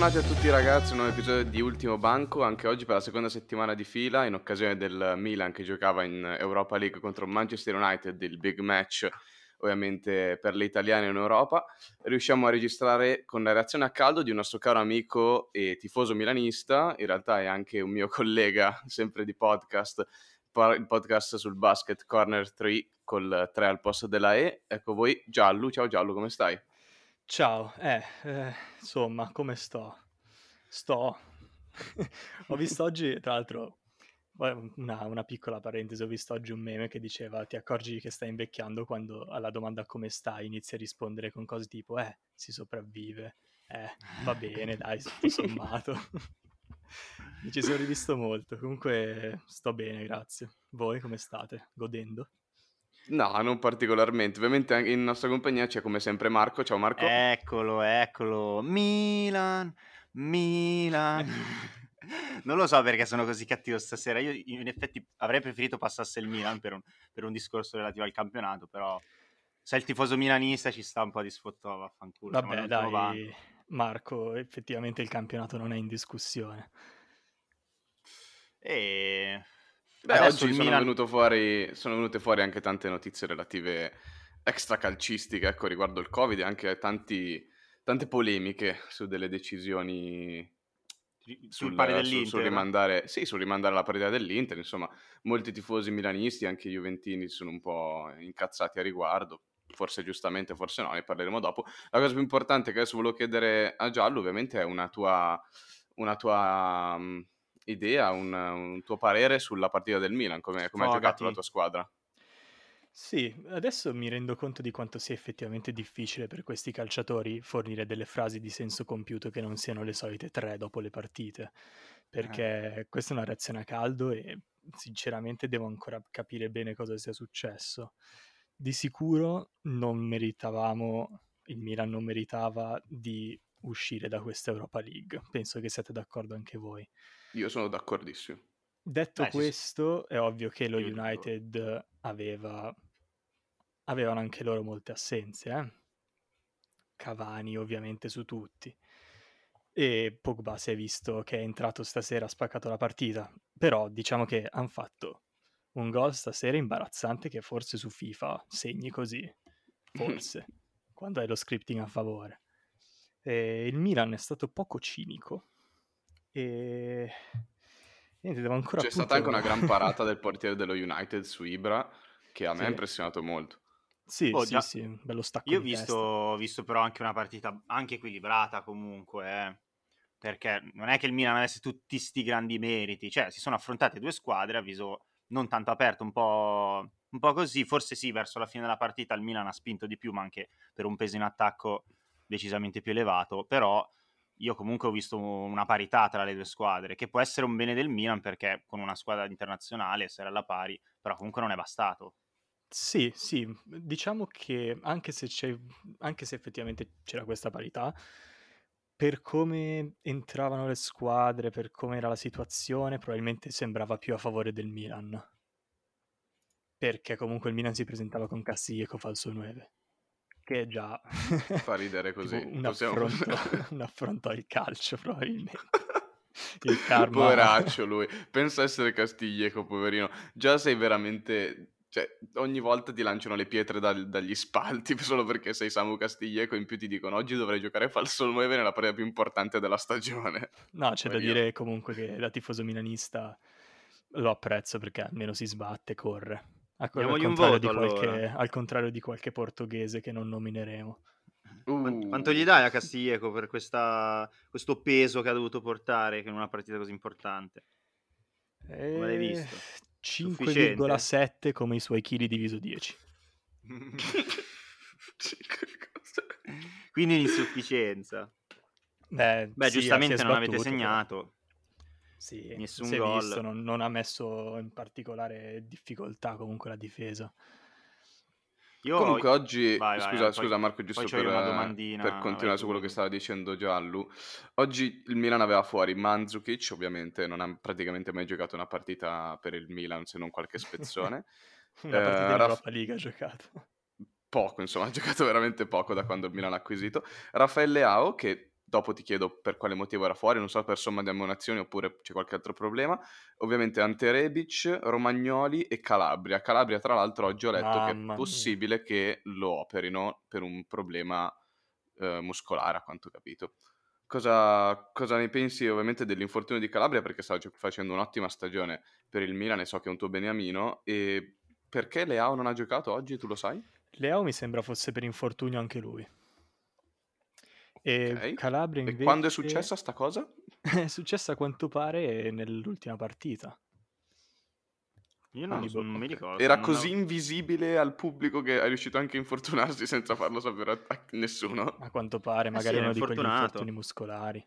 Bentornati a tutti ragazzi, un nuovo episodio di Ultimo Banco, anche oggi per la seconda settimana di fila, in occasione del Milan che giocava in Europa League contro Manchester United, il big match ovviamente per le italiane in Europa, riusciamo a registrare con la reazione a caldo di un nostro caro amico e tifoso milanista, in realtà è anche un mio collega, sempre di podcast, il podcast sul basket Corner 3 col 3 al posto della E. Ecco voi, Giallo, ciao Giallo, come stai? Ciao, eh, eh, insomma, come sto? Sto. ho visto oggi, tra l'altro, una, una, piccola parentesi, ho visto oggi un meme che diceva ti accorgi che stai invecchiando quando alla domanda come stai inizi a rispondere con cose tipo eh, si sopravvive, eh, va bene, dai, tutto sommato. Mi ci sono rivisto molto, comunque sto bene, grazie. Voi come state? Godendo? No, non particolarmente. Ovviamente in nostra compagnia c'è come sempre Marco. Ciao Marco. Eccolo, eccolo. Milan, Milan. non lo so perché sono così cattivo stasera. Io in effetti avrei preferito passasse il Milan per un, per un discorso relativo al campionato, però se il tifoso milanista ci sta un po' di sfottò, vaffanculo. Vabbè, dai, Marco, effettivamente il campionato non è in discussione. E Beh, Adesso oggi sono, Milan... fuori, sono, venute fuori anche tante notizie relative extracalcistiche, ecco, riguardo il Covid e anche tanti, tante polemiche su delle decisioni sul, pari dell'Inter. Sul, sul, rimandare, sì, sul rimandare la partita dell'Inter, insomma, molti tifosi milanisti, anche juventini, sono un po' incazzati a riguardo. Forse giustamente, forse no, ne parleremo dopo. La cosa più importante che adesso volevo chiedere a Giallo, ovviamente, è una tua, una tua idea, un, un, tuo parere sulla partita del Milan, come, come ha giocato la tua squadra? Sì, adesso mi rendo conto di quanto sia effettivamente difficile per questi calciatori fornire delle frasi di senso compiuto che non siano le solite tre dopo le partite, perché eh. questa è una reazione a caldo e sinceramente devo ancora capire bene cosa sia successo. Di sicuro non meritavamo, il Milan non meritava di uscire da questa Europa League, penso che siate d'accordo anche voi. Io sono d'accordissimo. Detto eh, questo, sì. è ovvio che lo United aveva avevano anche loro molte assenze, eh? Cavani ovviamente su tutti. E Pogba si è visto che è entrato stasera, ha spaccato la partita. Però diciamo che hanno fatto un gol stasera imbarazzante che forse su FIFA segni così. Forse. quando hai lo scripting a favore. E il Milan è stato poco cinico e niente, devo ancora... C'è appunto... stata anche una gran parata del portiere dello United su Ibra che a me ha impressionato molto. Sì, oh, sì, già... sì, bello stacco Io ho visto, visto, però anche una partita anche equilibrata comunque, eh. perché non è che il Milan avesse tutti sti grandi meriti, cioè si sono affrontate due squadre a viso non tanto aperto, un po', un po' così, forse sì, verso la fine della partita il Milan ha spinto di più, ma anche per un peso in attacco decisamente più elevato, però io comunque ho visto una parità tra le due squadre, che può essere un bene del Milan perché con una squadra internazionale essere alla pari, però comunque non è bastato. Sì, sì, diciamo che anche se, anche se effettivamente c'era questa parità, per come entravano le squadre, per come era la situazione, probabilmente sembrava più a favore del Milan. Perché comunque il Milan si presentava con Castiglieco falso 9 che già fa ridere così. un, Possiamo... affronto, un affronto al calcio probabilmente. Il karma. Poveraccio lui. Pensa essere Castiglieco, poverino. Già sei veramente... Cioè, ogni volta ti lanciano le pietre dal, dagli spalti solo perché sei Samu Castiglieco in più ti dicono oggi dovrei giocare falso 9 nella partita più importante della stagione. No, c'è Poi da io... dire comunque che da tifoso milanista lo apprezzo perché almeno si sbatte, corre. Ecco, al, contrario voto, qualche, allora. al contrario di qualche portoghese che non nomineremo. Uh. Quanto gli dai a Castilleco per questa, questo peso che ha dovuto portare in una partita così importante? Come l'hai visto? 5,7 come i suoi chili diviso 10. Quindi l'insufficienza. Beh, Beh sì, giustamente non avete segnato. Sì, nessun si gol. Visto, non, non, ha messo in particolare difficoltà comunque la difesa. Io comunque oggi, vai, scusa, vai, scusa poi, Marco, giusto per, per, continuare su quello che stava dicendo Giallo, oggi il Milan aveva fuori Mandzukic, ovviamente non ha praticamente mai giocato una partita per il Milan se non qualche spezzone. una eh, partita in Europa League ha giocato. Poco, insomma, ha giocato veramente poco da quando il Milan ha acquisito. Raffaele Ao che dopo ti chiedo per quale motivo era fuori, non so per somma di ammonizioni oppure c'è qualche altro problema. Ovviamente Ante Rebic, Romagnoli e Calabria. Calabria tra l'altro oggi ho letto Mamma che è possibile mia. che lo operino per un problema eh, muscolare a quanto ho capito. Cosa, cosa, ne pensi ovviamente dell'infortunio di Calabria perché sta facendo un'ottima stagione per il Milan e so che è un tuo beniamino e perché Leao non ha giocato oggi, tu lo sai? Leao mi sembra fosse per infortunio anche lui. E okay. Calabria invece... E quando è successa sta cosa? è successa a quanto pare nell'ultima partita. Io non, ah, non mi ricordo. Era così ho... invisibile al pubblico che è riuscito anche a infortunarsi senza farlo sapere a, nessuno. A quanto pare, magari eh sì, uno di quegli infortuni muscolari.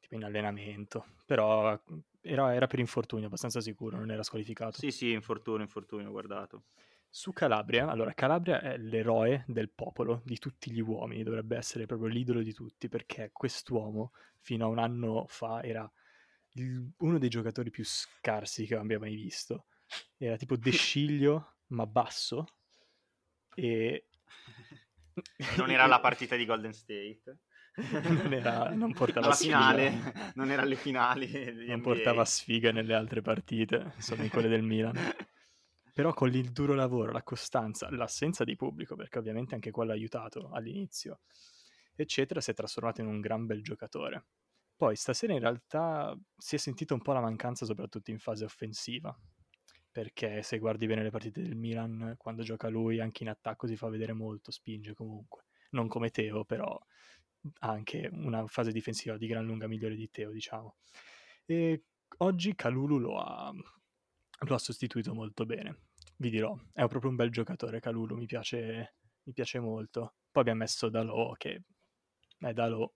Tipo in allenamento. Però era, era, per infortunio, abbastanza sicuro, non era squalificato. Sì, sì, infortunio, infortunio, guardato. Su Calabria, allora Calabria è l'eroe del popolo, di tutti gli uomini, dovrebbe essere proprio l'idolo di tutti, perché quest'uomo fino a un anno fa era il, uno dei giocatori più scarsi che abbia mai visto. Era tipo Desciglio, ma basso. E... Non era la partita di Golden State? non, era, non portava la finale, non era alle finali. Non portava sfiga nelle altre partite, insomma in quelle del Milan però con il duro lavoro, la costanza, l'assenza di pubblico, perché ovviamente anche quello ha aiutato all'inizio, eccetera, si è trasformato in un gran bel giocatore. Poi stasera in realtà si è sentita un po' la mancanza soprattutto in fase offensiva, perché se guardi bene le partite del Milan, quando gioca lui anche in attacco si fa vedere molto, spinge comunque. Non come Teo, però ha anche una fase difensiva di gran lunga migliore di Teo, diciamo. E oggi Calulu lo ha, lo ha sostituito molto bene vi dirò, è proprio un bel giocatore Calulu, mi piace, mi piace molto. Poi abbiamo messo Dalò, che è Dalò,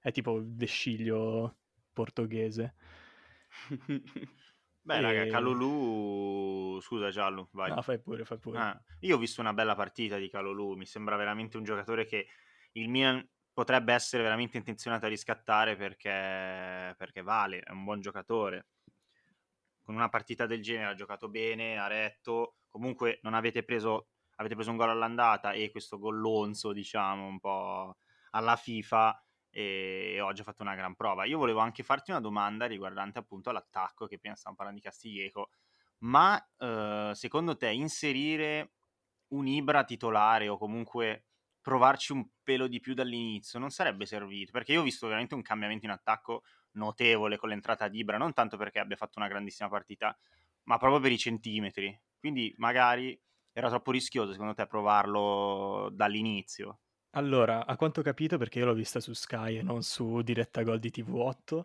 è tipo il vesciglio portoghese. Beh, e... raga, Calulu, scusa Giallo, vai. No, fai pure, fai pure. Ah, io ho visto una bella partita di Calulu, mi sembra veramente un giocatore che il Milan potrebbe essere veramente intenzionato a riscattare perché, perché vale, è un buon giocatore con una partita del genere ha giocato bene, ha retto, comunque non avete preso, avete preso un gol all'andata e questo gollonzo, diciamo, un po' alla FIFA e oggi ha fatto una gran prova. Io volevo anche farti una domanda riguardante appunto l'attacco, che prima stavamo parlando di Castiglieco, ma eh, secondo te inserire un Ibra titolare o comunque provarci un pelo di più dall'inizio non sarebbe servito? Perché io ho visto veramente un cambiamento in attacco notevole con l'entrata di Ibra, non tanto perché abbia fatto una grandissima partita, ma proprio per i centimetri. Quindi magari era troppo rischioso secondo te provarlo dall'inizio. Allora, a quanto ho capito, perché io l'ho vista su Sky e non su diretta gol di TV8.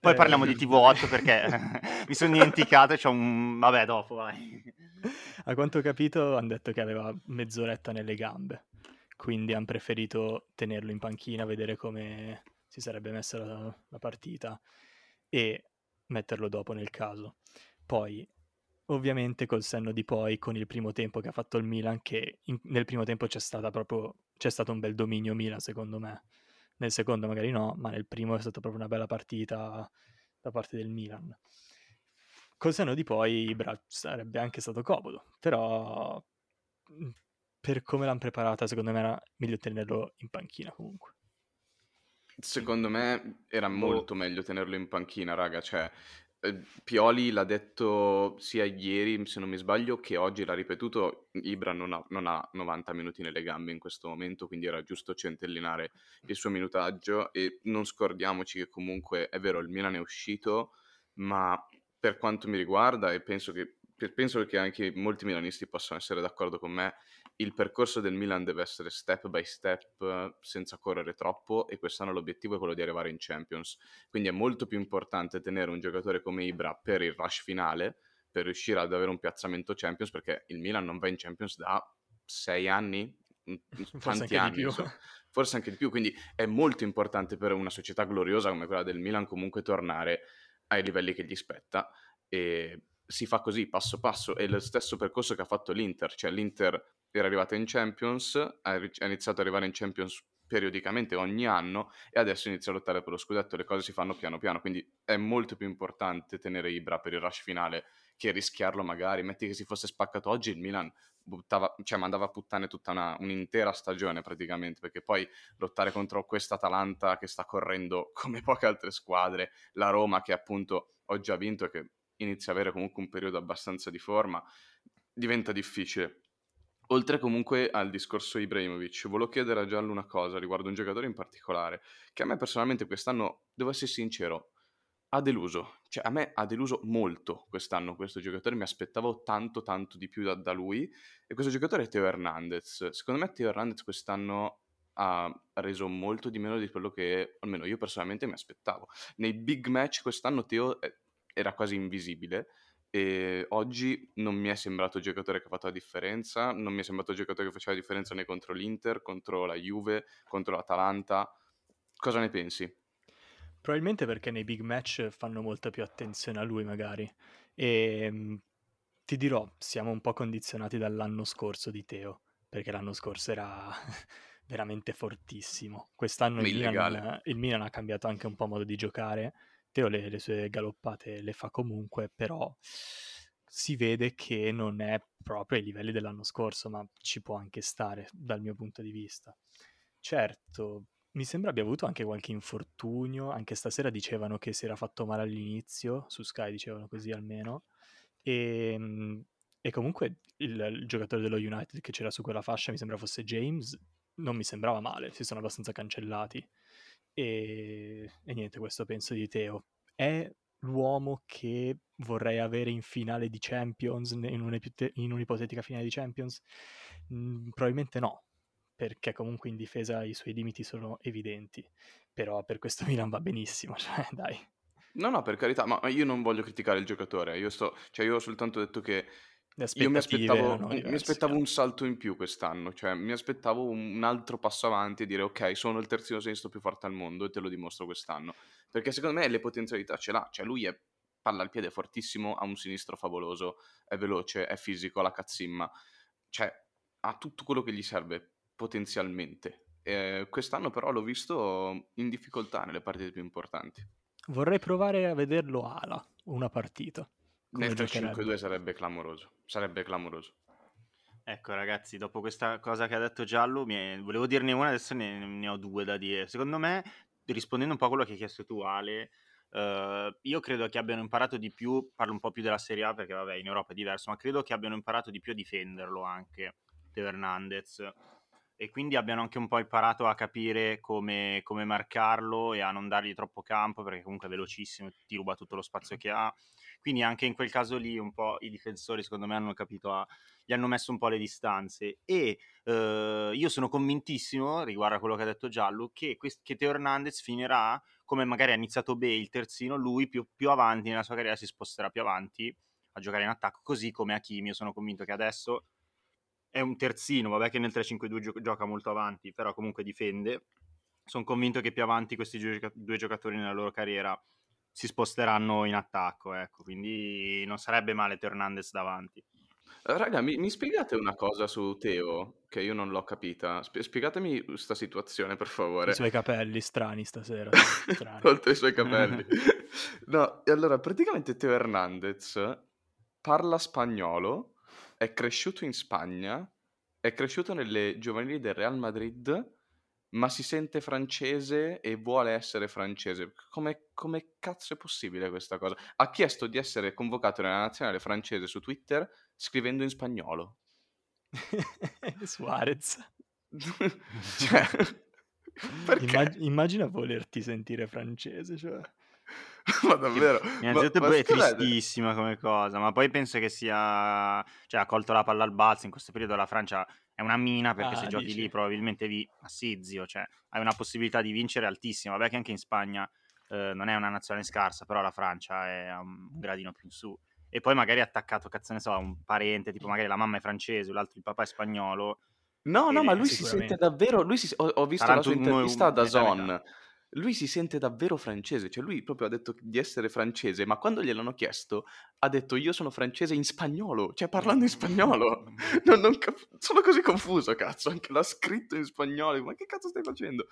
Poi eh... parliamo di TV8 perché mi sono dimenticato e c'ho un... Vabbè, dopo vai. A quanto ho capito hanno detto che aveva mezz'oretta nelle gambe, quindi hanno preferito tenerlo in panchina, vedere come, si sarebbe messa la, la partita e metterlo dopo nel caso. Poi, ovviamente col senno di poi, con il primo tempo che ha fatto il Milan, che in, nel primo tempo c'è, stata proprio, c'è stato un bel dominio Milan, secondo me. Nel secondo magari no, ma nel primo è stata proprio una bella partita da parte del Milan. Col senno di poi Ibra sarebbe anche stato comodo, però per come l'hanno preparata, secondo me era meglio tenerlo in panchina comunque. Secondo me era boh. molto meglio tenerlo in panchina, raga. Cioè, Pioli l'ha detto sia ieri, se non mi sbaglio, che oggi l'ha ripetuto. Ibra non ha, non ha 90 minuti nelle gambe in questo momento, quindi era giusto centellinare il suo minutaggio. E non scordiamoci che comunque è vero, il Milan è uscito, ma per quanto mi riguarda, e penso che, penso che anche molti milanisti possano essere d'accordo con me, il percorso del Milan deve essere step by step senza correre troppo e quest'anno l'obiettivo è quello di arrivare in Champions. Quindi è molto più importante tenere un giocatore come Ibra per il rush finale, per riuscire ad avere un piazzamento Champions, perché il Milan non va in Champions da sei anni, tanti anni, forse anche di più. Quindi è molto importante per una società gloriosa come quella del Milan comunque tornare ai livelli che gli spetta. E si fa così passo passo, è lo stesso percorso che ha fatto l'Inter, cioè l'Inter era arrivata in Champions, ha, iniziato ad arrivare in Champions periodicamente ogni anno e adesso inizia a lottare per lo scudetto, le cose si fanno piano piano, quindi è molto più importante tenere Ibra per il rush finale che rischiarlo magari. Metti che si fosse spaccato oggi, il Milan buttava, cioè mandava a puttane tutta una, un'intera stagione praticamente, perché poi lottare contro questa Atalanta che sta correndo come poche altre squadre, la Roma che appunto oggi ha vinto e che inizia a avere comunque un periodo abbastanza di forma, diventa difficile. Oltre comunque al discorso Ibrahimovic, volevo chiedere a Giallo una cosa riguardo un giocatore in particolare, che a me personalmente quest'anno, devo essere sincero, ha deluso. Cioè, a me ha deluso molto quest'anno questo giocatore, mi aspettavo tanto tanto di più da, da lui. E questo giocatore è Teo Hernandez. Secondo me Teo Hernandez quest'anno ha reso molto di meno di quello che almeno io personalmente mi aspettavo. Nei big match quest'anno Teo eh, era quasi invisibile e oggi non mi è sembrato il giocatore che ha fatto la differenza, non mi è sembrato il giocatore che faceva la differenza né contro l'Inter, contro la Juve, contro l'Atalanta. Cosa ne pensi? Probabilmente perché nei big match fanno molta più attenzione a lui magari e ehm, ti dirò, siamo un po' condizionati dall'anno scorso di Teo, perché l'anno scorso era veramente fortissimo. Quest'anno il Milan, il Milan, ha cambiato anche un po' modo di giocare Teo le, le sue galoppate le fa comunque, però si vede che non è proprio ai livelli dell'anno scorso, ma ci può anche stare dal mio punto di vista. Certo, mi sembra abbia avuto anche qualche infortunio, anche stasera dicevano che si era fatto male all'inizio, su Sky dicevano così almeno, e, ehm, e comunque il, il, giocatore dello United che c'era su quella fascia mi sembra fosse James, non mi sembrava male, si sono abbastanza cancellati. E, e niente, questo penso di Teo. È l'uomo che vorrei avere in finale di Champions, in, un'ipotete- in un'ipotetica finale di Champions? Mm, probabilmente no, perché comunque in difesa i suoi limiti sono evidenti, però per questo Milan va benissimo, cioè dai. No, no, per carità, ma io non voglio criticare il giocatore, io, sto, cioè io ho soltanto detto che io mi aspettavo, mi aspettavo un salto in più quest'anno, cioè mi aspettavo un altro passo avanti e dire ok, sono il terzino sinistro più forte al mondo e te lo dimostro quest'anno. Perché secondo me le potenzialità ce l'ha, cioè lui è palla al piede fortissimo, ha un sinistro favoloso, è veloce, è fisico, ha la cazzimma, cioè ha tutto quello che gli serve potenzialmente. E quest'anno però l'ho visto in difficoltà nelle partite più importanti. Vorrei provare a vederlo ala, una partita. Nel 3-5-2 sarebbe clamoroso. Sarebbe clamoroso. Ecco ragazzi, dopo questa cosa che ha detto Giallo, è... volevo dirne una, adesso ne... ne, ho due da dire. Secondo me, rispondendo un po' a quello che hai chiesto tu Ale, uh, io credo che abbiano imparato di più, parlo un po' più della Serie A perché vabbè in Europa è diverso, ma credo che abbiano imparato di più a difenderlo anche, Teo Hernandez e quindi abbiano anche un po' imparato a capire come, come, marcarlo e a non dargli troppo campo perché comunque è velocissimo, ti ruba tutto lo spazio che ha. Quindi anche in quel caso lì un po' i difensori secondo me hanno capito, a, gli hanno messo un po' le distanze e eh, io sono convintissimo riguardo a quello che ha detto Giallo che, quest- che Teo Hernandez finirà come magari ha iniziato Bale il terzino, lui più, più avanti nella sua carriera si sposterà più avanti a giocare in attacco, così come Hakimi, io sono convinto che adesso è un terzino, vabbè che nel 3-5-2 gio- gioca molto avanti, però comunque difende. Sono convinto che più avanti questi gio- due giocatori nella loro carriera si sposteranno in attacco, ecco, quindi non sarebbe male Teo Hernandez davanti. Eh, raga, mi, mi, spiegate una cosa su Teo, che io non l'ho capita. Sp- spiegatemi questa situazione, per favore. I suoi capelli strani stasera. Strani. Oltre ai suoi capelli. no, e allora, praticamente Teo Hernandez parla spagnolo è cresciuto in Spagna, è cresciuto nelle giovanili del Real Madrid, ma si sente francese e vuole essere francese. Come, come cazzo è possibile questa cosa? Ha chiesto di essere convocato nella nazionale francese su Twitter scrivendo in spagnolo. Suarez. cioè, Immag- immagina volerti sentire francese, cioè. ma davvero? Innanzitutto ma, è tristissima come cosa, ma poi penso che sia... Cioè, ha colto la palla al balzo, in questo periodo la Francia è una mina perché ah, se giochi dici. lì probabilmente vi assizio, cioè hai una possibilità di vincere altissima. Vabbè che anche in Spagna eh, non è una nazione scarsa, però la Francia è un gradino più in su. E poi magari attaccato, cazzo ne so, a un parente, tipo magari la mamma è francese, l'altro il papà è spagnolo. No, no, ma lui si sente davvero. Lui si, ho, ho visto Taranto la sua intervista da Zon lui si sente davvero francese, cioè lui proprio ha detto di essere francese, ma quando gliel'hanno chiesto ha detto io sono francese in spagnolo, cioè parlando in spagnolo. Non, non cap- sono così confuso, cazzo, anche l'ha scritto in spagnolo, ma che cazzo stai facendo?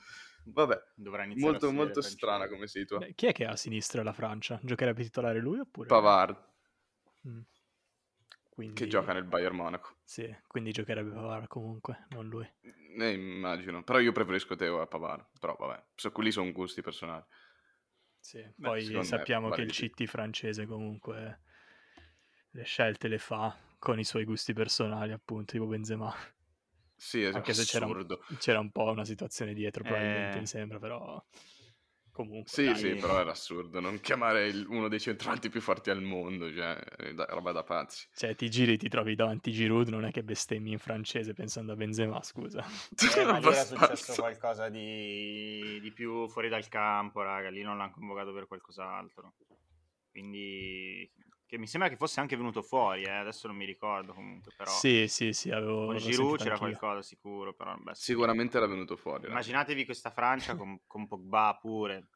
Vabbè, Dovrà molto, molto strana come situa. Beh, chi è che ha a sinistra la Francia? Giocherebbe titolare lui oppure? Pavard. Mm. Quindi... Che gioca nel Bayern Monaco. Sì, quindi giocherebbe Pavard comunque, non lui. Eh, immagino, però io preferisco Teo a Pavard, però vabbè, so, quelli sono gusti personali. Sì, Beh, poi sappiamo me, che il CT francese comunque le scelte le fa con i suoi gusti personali, appunto, tipo Benzema. Sì, è Anche assurdo. se c'era un, c'era un po' una situazione dietro, probabilmente, eh... mi sembra, però... Comunque, sì, dai. sì, però era assurdo non chiamare il, uno dei centranti più forti al mondo, cioè, roba da pazzi. Cioè, ti giri, ti trovi davanti Giroud, non è che bestemmi in francese pensando a Benzema, scusa. Eh, ma lì era successo qualcosa di, di più fuori dal campo, raga, lì non l'hanno convocato per qualcos'altro. Quindi che mi sembra che fosse anche venuto fuori, eh? adesso non mi ricordo comunque, però... Sì, sì, sì, avevo... Con Giroud c'era qualcosa sicuro, però... Beh, Sicuramente era venuto fuori. Immaginatevi questa Francia con, con Pogba pure,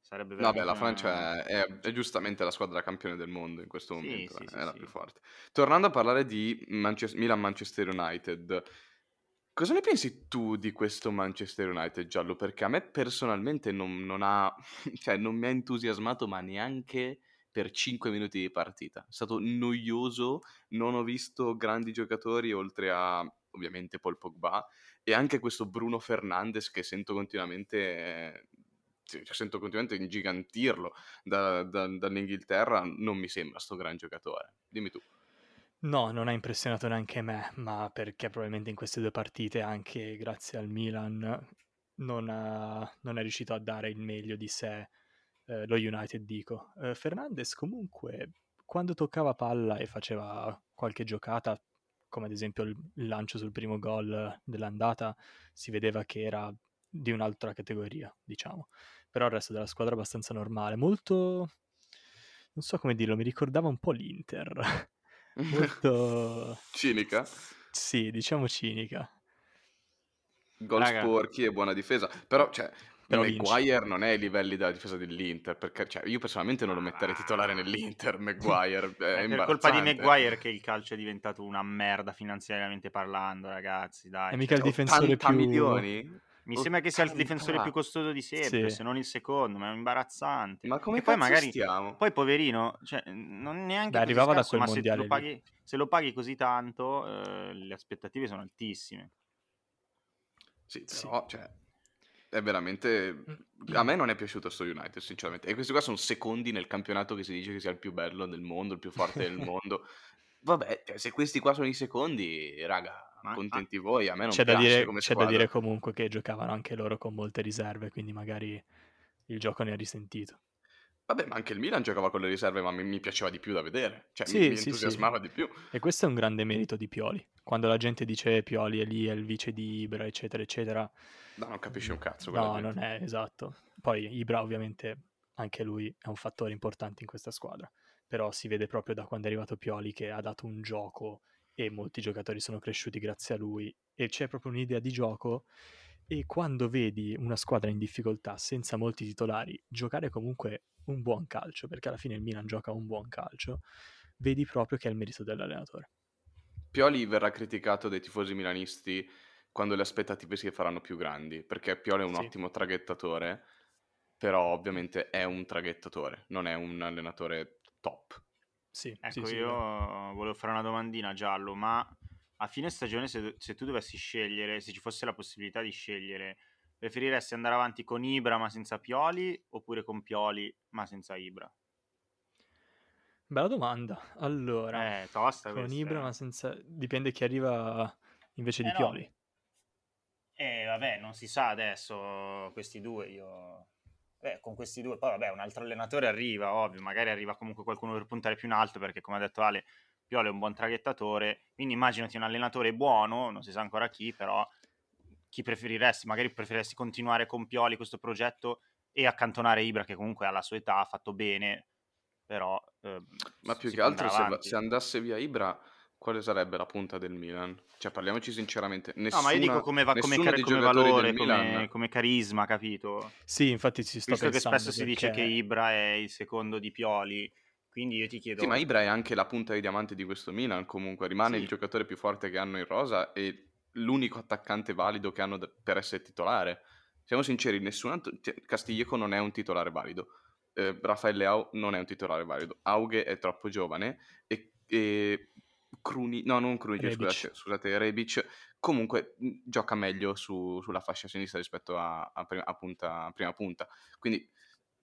sarebbe veramente... Vabbè, la Francia è, è, è, giustamente la squadra campione del mondo in questo momento, sì, sì, è sì, la più forte. Tornando a parlare di Manchester, Milan-Manchester United... Cosa ne pensi tu di questo Manchester United giallo? Perché a me personalmente non, non ha, cioè non mi ha entusiasmato, ma neanche per 5 minuti di partita. È stato noioso, non ho visto grandi giocatori oltre a ovviamente Paul Pogba e anche questo Bruno Fernandes che sento continuamente cioè, sento continuamente ingigantirlo da, da, dall'Inghilterra, non mi sembra sto gran giocatore. Dimmi tu. No, non ha impressionato neanche me, ma perché probabilmente in queste due partite, anche grazie al Milan, non, ha, non è riuscito a dare il meglio di sé eh, lo United dico. Eh, Fernandes comunque quando toccava palla e faceva qualche giocata, come ad esempio il, il lancio sul primo gol dell'andata, si vedeva che era di un'altra categoria, diciamo. Però il resto della squadra è abbastanza normale, molto non so come dirlo, mi ricordava un po' l'Inter. molto cinica? Sì, diciamo cinica. Gol Raga. sporchi e buona difesa, però cioè però Maguire non è ai livelli della difesa dell'Inter, perché cioè, io personalmente non lo metterei titolare nell'Inter, Maguire. È, è per colpa di Maguire che il calcio è diventato una merda finanziariamente parlando, ragazzi. Dai. È mica il cioè, difensore più... milioni? Mi sembra che sia il difensore più costoso di sempre, sì. se non il secondo, ma è imbarazzante. Ma come e poi magari stiamo? Poi poverino, cioè, non neanche Beh, arrivava scarso, da quel mondiale se lo, paghi, se lo, paghi, così tanto, eh, le aspettative sono altissime. Sì, però, sì. cioè, è veramente... A me non è piaciuto sto United, sinceramente. E questi qua sono secondi nel campionato che si dice che sia il più bello del mondo, il più forte del mondo. Vabbè, cioè, se questi qua sono i secondi, raga, contenti voi, a me non c'è piace da dire, C'è da dire comunque che giocavano anche loro con molte riserve, quindi magari il gioco ne ha risentito. Vabbè, ma anche il Milan giocava con le riserve, ma mi, mi piaceva di più da vedere. Cioè, sì, mi, mi sì, entusiasmava sì. di più. E questo è un grande merito di Pioli. Quando la gente dice Pioli è lì, è il vice di Ibra, eccetera, eccetera. No, non capisci un cazzo. No, non è esatto. Poi Ibra, ovviamente, anche lui è un fattore importante in questa squadra. Però si vede proprio da quando è arrivato Pioli che ha dato un gioco e molti giocatori sono cresciuti grazie a lui. E c'è proprio un'idea di gioco e quando vedi una squadra in difficoltà senza molti titolari giocare comunque un buon calcio, perché alla fine il Milan gioca un buon calcio, vedi proprio che è il merito dell'allenatore. Pioli verrà criticato dai tifosi milanisti quando le aspettative si faranno più grandi, perché Pioli è un sì. ottimo traghettatore, però ovviamente è un traghettatore, non è un allenatore top. Sì, ecco, sì, io volevo fare una domandina, Giallo, ma a fine stagione se, se tu dovessi scegliere, se ci fosse la possibilità di scegliere Preferiresti andare avanti con Ibra ma senza Pioli oppure con Pioli ma senza Ibra? Bella domanda. Allora, eh, tosta con questa, Ibra eh. ma senza... Dipende chi arriva invece di eh, Pioli. No. Eh vabbè, non si sa adesso questi due, io... Beh, con questi due, poi vabbè, un altro allenatore arriva, ovvio, magari arriva comunque qualcuno per puntare più in alto perché come ha detto Ale, Pioli è un buon traghettatore, quindi immaginati un allenatore buono, non si sa ancora chi, però chi preferiresti? Magari preferiresti continuare con Pioli questo progetto e accantonare Ibra che comunque alla sua età ha fatto bene, però... Eh, Ma più che altro se, se, andasse via Ibra, quale sarebbe la punta del Milan? Cioè parliamoci sinceramente. Nessuna, no, ma io dico come, va, come, car- come valore, come, come, carisma, capito? Sì, infatti ci sto Visto pensando. che spesso perché... si dice che Ibra è il secondo di Pioli, quindi io ti chiedo... Sì, ma Ibra è anche la punta di diamante di questo Milan, comunque rimane sì. il giocatore più forte che hanno in rosa e l'unico attaccante valido che hanno per essere titolare. Siamo sinceri, nessun cioè, Castiglieco non è un titolare valido. Eh, Raffaele Leao non è un titolare valido. Aughe è troppo giovane e, e Cruni, no, non Krunic, scusate, scusate, Rebic, comunque gioca meglio su, sulla fascia sinistra rispetto a, a, a, punta, a prima punta. Quindi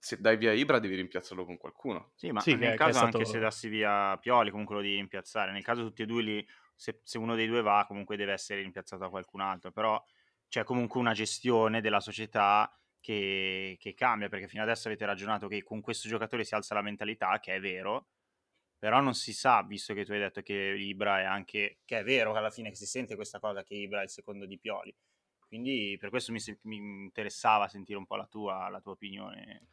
se dai via Ibra devi rimpiazzarlo con qualcuno. Sì, ma sì, nel caso stato... anche se dassi via Pioli comunque lo devi rimpiazzare. Nel caso tutti e due li, se, se, uno dei due va comunque deve essere rimpiazzato da qualcun altro. Però c'è comunque una gestione della società che, che cambia perché fino adesso avete ragionato che con questo giocatore si alza la mentalità, che è vero, però non si sa, visto che tu hai detto che Ibra è anche, che è vero che alla fine si sente questa cosa che Ibra è il secondo di Pioli. Quindi per questo mi, mi interessava sentire un po' la tua, la tua opinione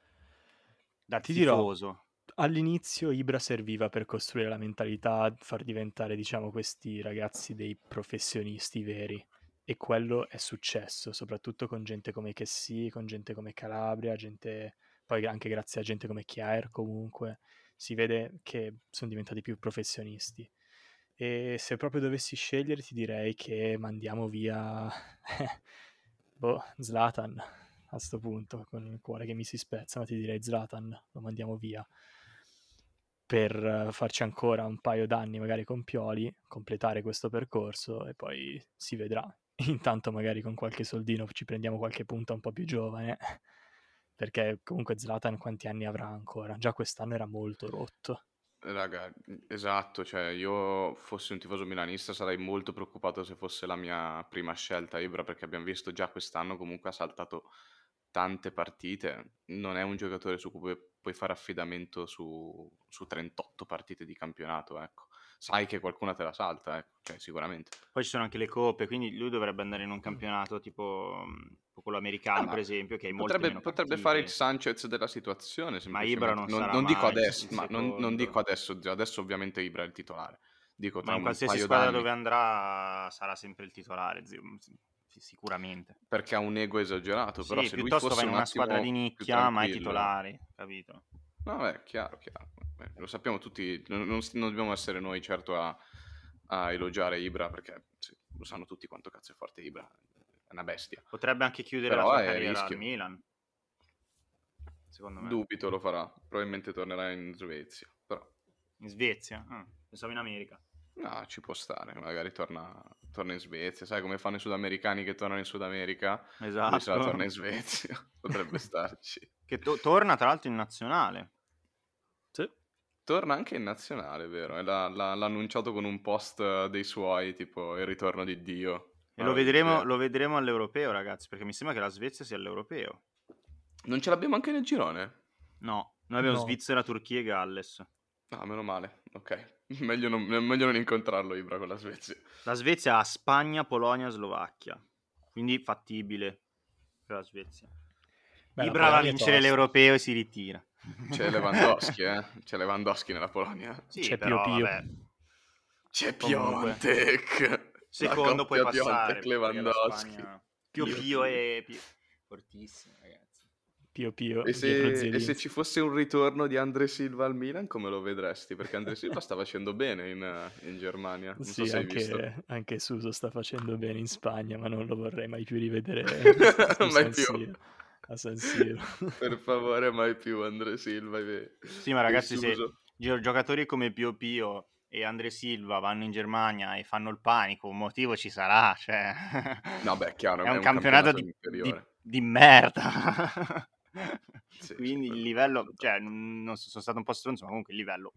da Ti tifoso. Dirò, all'inizio Ibra serviva per costruire la mentalità, far diventare, diciamo, questi ragazzi dei professionisti veri. E quello è successo, soprattutto con gente come Chessy, con gente come Calabria, gente... poi anche grazie a gente come Chiaer comunque si vede che sono diventati più professionisti. E se proprio dovessi scegliere, ti direi che mandiamo via boh, Zlatan a questo punto, con il cuore che mi si spezza, ma ti direi Zlatan, lo mandiamo via per farci ancora un paio d'anni magari con Pioli, completare questo percorso e poi si vedrà. Intanto magari con qualche soldino ci prendiamo qualche punta un po' più giovane perché comunque Zlatan quanti anni avrà ancora? Già quest'anno era molto rotto. Raga, esatto, cioè io fossi un tifoso milanista sarei molto preoccupato se fosse la mia prima scelta Ibra perché abbiamo visto già quest'anno comunque ha saltato tante partite, non è un giocatore su cui puoi fare affidamento su, su 38 partite di campionato, ecco sai che qualcuna te la salta, ecco, cioè, sicuramente. Poi ci sono anche le coppe, quindi lui dovrebbe andare in un campionato tipo, tipo quello americano, ah, per esempio, che è molto potrebbe, potrebbe fare il Sanchez della situazione, ma Ibra non, non, non dico adesso, ma non, non, dico adesso, adesso ovviamente Ibra è il titolare. Dico, ma in qualsiasi squadra d'anni. dove andrà sarà sempre il titolare, zio sicuramente. Perché ha un ego esagerato, però sì, se piuttosto lui va in una squadra di nicchia, ma è titolare, capito? No, beh, chiaro, chiaro. Beh, lo sappiamo tutti, non, non, dobbiamo essere noi certo a, a elogiare Ibra, perché sì, lo sanno tutti quanto cazzo è forte Ibra, è una bestia. Potrebbe anche chiudere Però la sua carriera al Milan, secondo me. Dubito lo farà, probabilmente tornerà in Svezia, però... In Svezia? Ah, pensavo in America. No, ci può stare, magari torna, torna, in Svezia. Sai come fanno i sudamericani che tornano in Sud America? Esatto. Lui se la torna in Svezia, potrebbe starci. Che to- torna tra l'altro in nazionale. Sì. Torna anche in nazionale, vero? L'ha, l'ha, l'ha annunciato con un post dei suoi, tipo il ritorno di Dio. E lo vedremo, lo vedremo all'europeo, ragazzi, perché mi sembra che la Svezia sia all'europeo. Non ce l'abbiamo anche nel girone? No, noi abbiamo no. Svizzera, Turchia e Galles. Ah, meno male, ok. Meglio non, meglio non incontrarlo Ibra con la Svezia. La Svezia ha Spagna, Polonia, Slovacchia. Quindi fattibile per la Svezia. Beh, Ibra va a vincere tosta. l'europeo e si ritira. C'è Lewandowski, eh? C'è Lewandowski nella Polonia. Sì, C'è però, Pio Pio. Vabbè. C'è Piontek. Secondo puoi passare. Lewandowski. Pio Pio è fortissimo, ragazzi. Pio Pio. E se, e se, ci fosse un ritorno di Andre Silva al Milan, come lo vedresti? Perché Andre Silva sta facendo bene in, in Germania. Non sì, so anche, anche, Suso sta facendo bene in Spagna, ma non lo vorrei mai più rivedere mai più. Siro, a San Siro. per favore, mai più Andre Silva. Sì, ma ragazzi, se giocatori come Pio Pio e Andre Silva vanno in Germania e fanno il panico, un motivo ci sarà. Cioè... No, beh, chiaro, è, un, un campionato, campionato di, di, di merda. Sì, Quindi il livello, cioè, non sono stato un po' stronzo, ma comunque il livello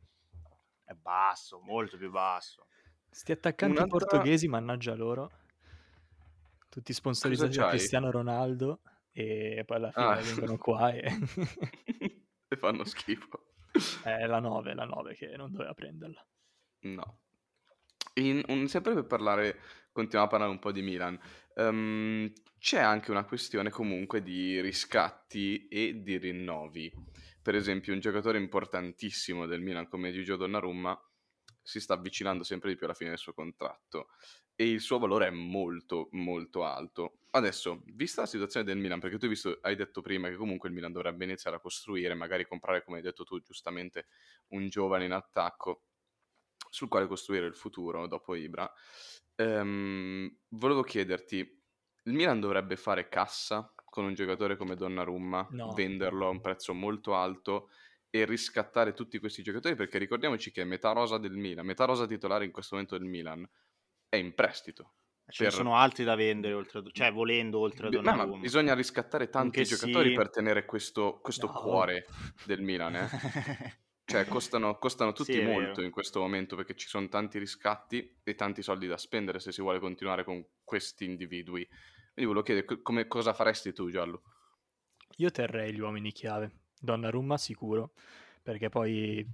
è basso, molto più basso. Sti attaccanti Un'altra... portoghesi, mannaggia loro, tutti sponsorizzati da Cristiano Ronaldo e poi alla fine ah. vengono qua e... e fanno schifo. È la 9, la 9 che non doveva prenderla. No. In, un, sempre per parlare, continuiamo a parlare un po' di Milan. Um, c'è anche una questione comunque di riscatti e di rinnovi. Per esempio, un giocatore importantissimo del Milan come Gigio Donnarumma si sta avvicinando sempre di più alla fine del suo contratto e il suo valore è molto molto alto. Adesso, vista la situazione del Milan, perché tu hai, visto, hai detto prima che comunque il Milan dovrebbe iniziare a costruire, magari comprare, come hai detto tu giustamente, un giovane in attacco sul quale costruire il futuro dopo Ibra, ehm, volevo chiederti, il Milan dovrebbe fare cassa con un giocatore come Donnarumma, no. venderlo a un prezzo molto alto e riscattare tutti questi giocatori perché ricordiamoci che metà rosa del Milan, metà rosa titolare in questo momento del Milan è in prestito. Ce per... ne sono altri da vendere, oltre, cioè volendo oltre a Donnarumma. Ma bisogna riscattare tanti Anche giocatori sì. per tenere questo, questo no. cuore del Milan, eh? cioè costano, costano tutti sì, molto in questo momento perché ci sono tanti riscatti e tanti soldi da spendere se si vuole continuare con questi individui. Quindi volevo chiedere come, cosa faresti tu, Giallo? Io terrei gli uomini chiave. Donnarumma sicuro, perché poi...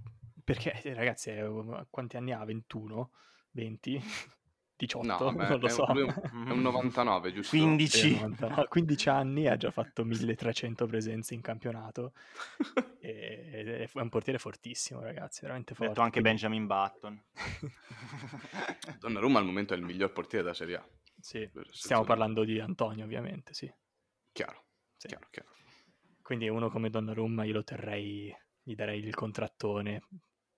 Perché ragazzi, quanti anni ha? 21? 20? 18, no, vabbè, non lo so. È un, è un 99, giusto? 15. Sì, 99. 15 anni, ha già fatto 1300 presenze in campionato. e, è un portiere fortissimo, ragazzi, veramente forte. Ho detto anche. Benjamin Button. Donnarumma al momento è il miglior portiere della Serie A. Sì, stiamo parlando di Antonio, ovviamente, sì. Chiaro, sì. chiaro, chiaro. Quindi uno come Donnarumma io lo terrei, gli darei il contrattone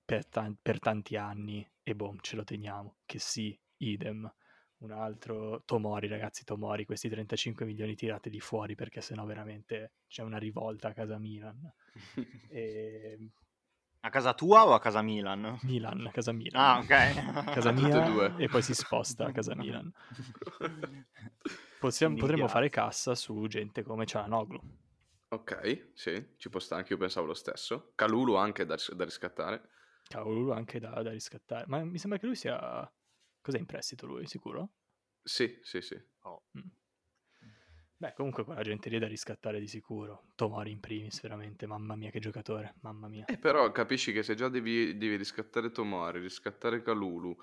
per, ta- per tanti anni e boom, ce lo teniamo. Che sì, idem. Un altro Tomori, ragazzi, Tomori, questi 35 milioni tirateli fuori perché sennò veramente c'è una rivolta a casa Milan. e... A casa tua o a casa Milan? Milan, a casa Milan. Ah, ok. casa mia e poi si sposta a casa Milan. Possiamo, potremmo fare cassa su gente come Cianoglu. Ok, sì, ci può stare, anche io pensavo lo stesso. Calulu anche da, da riscattare. Calulu anche da, da riscattare. Ma mi sembra che lui sia Cos'è in prestito lui, sicuro? Sì, sì, sì. Oh. Mm. Beh, comunque quella gente lì è da riscattare di sicuro. Tomori in primis, veramente, mamma mia che giocatore, mamma mia. Eh, però capisci che se già devi, devi riscattare Tomori, riscattare Calulu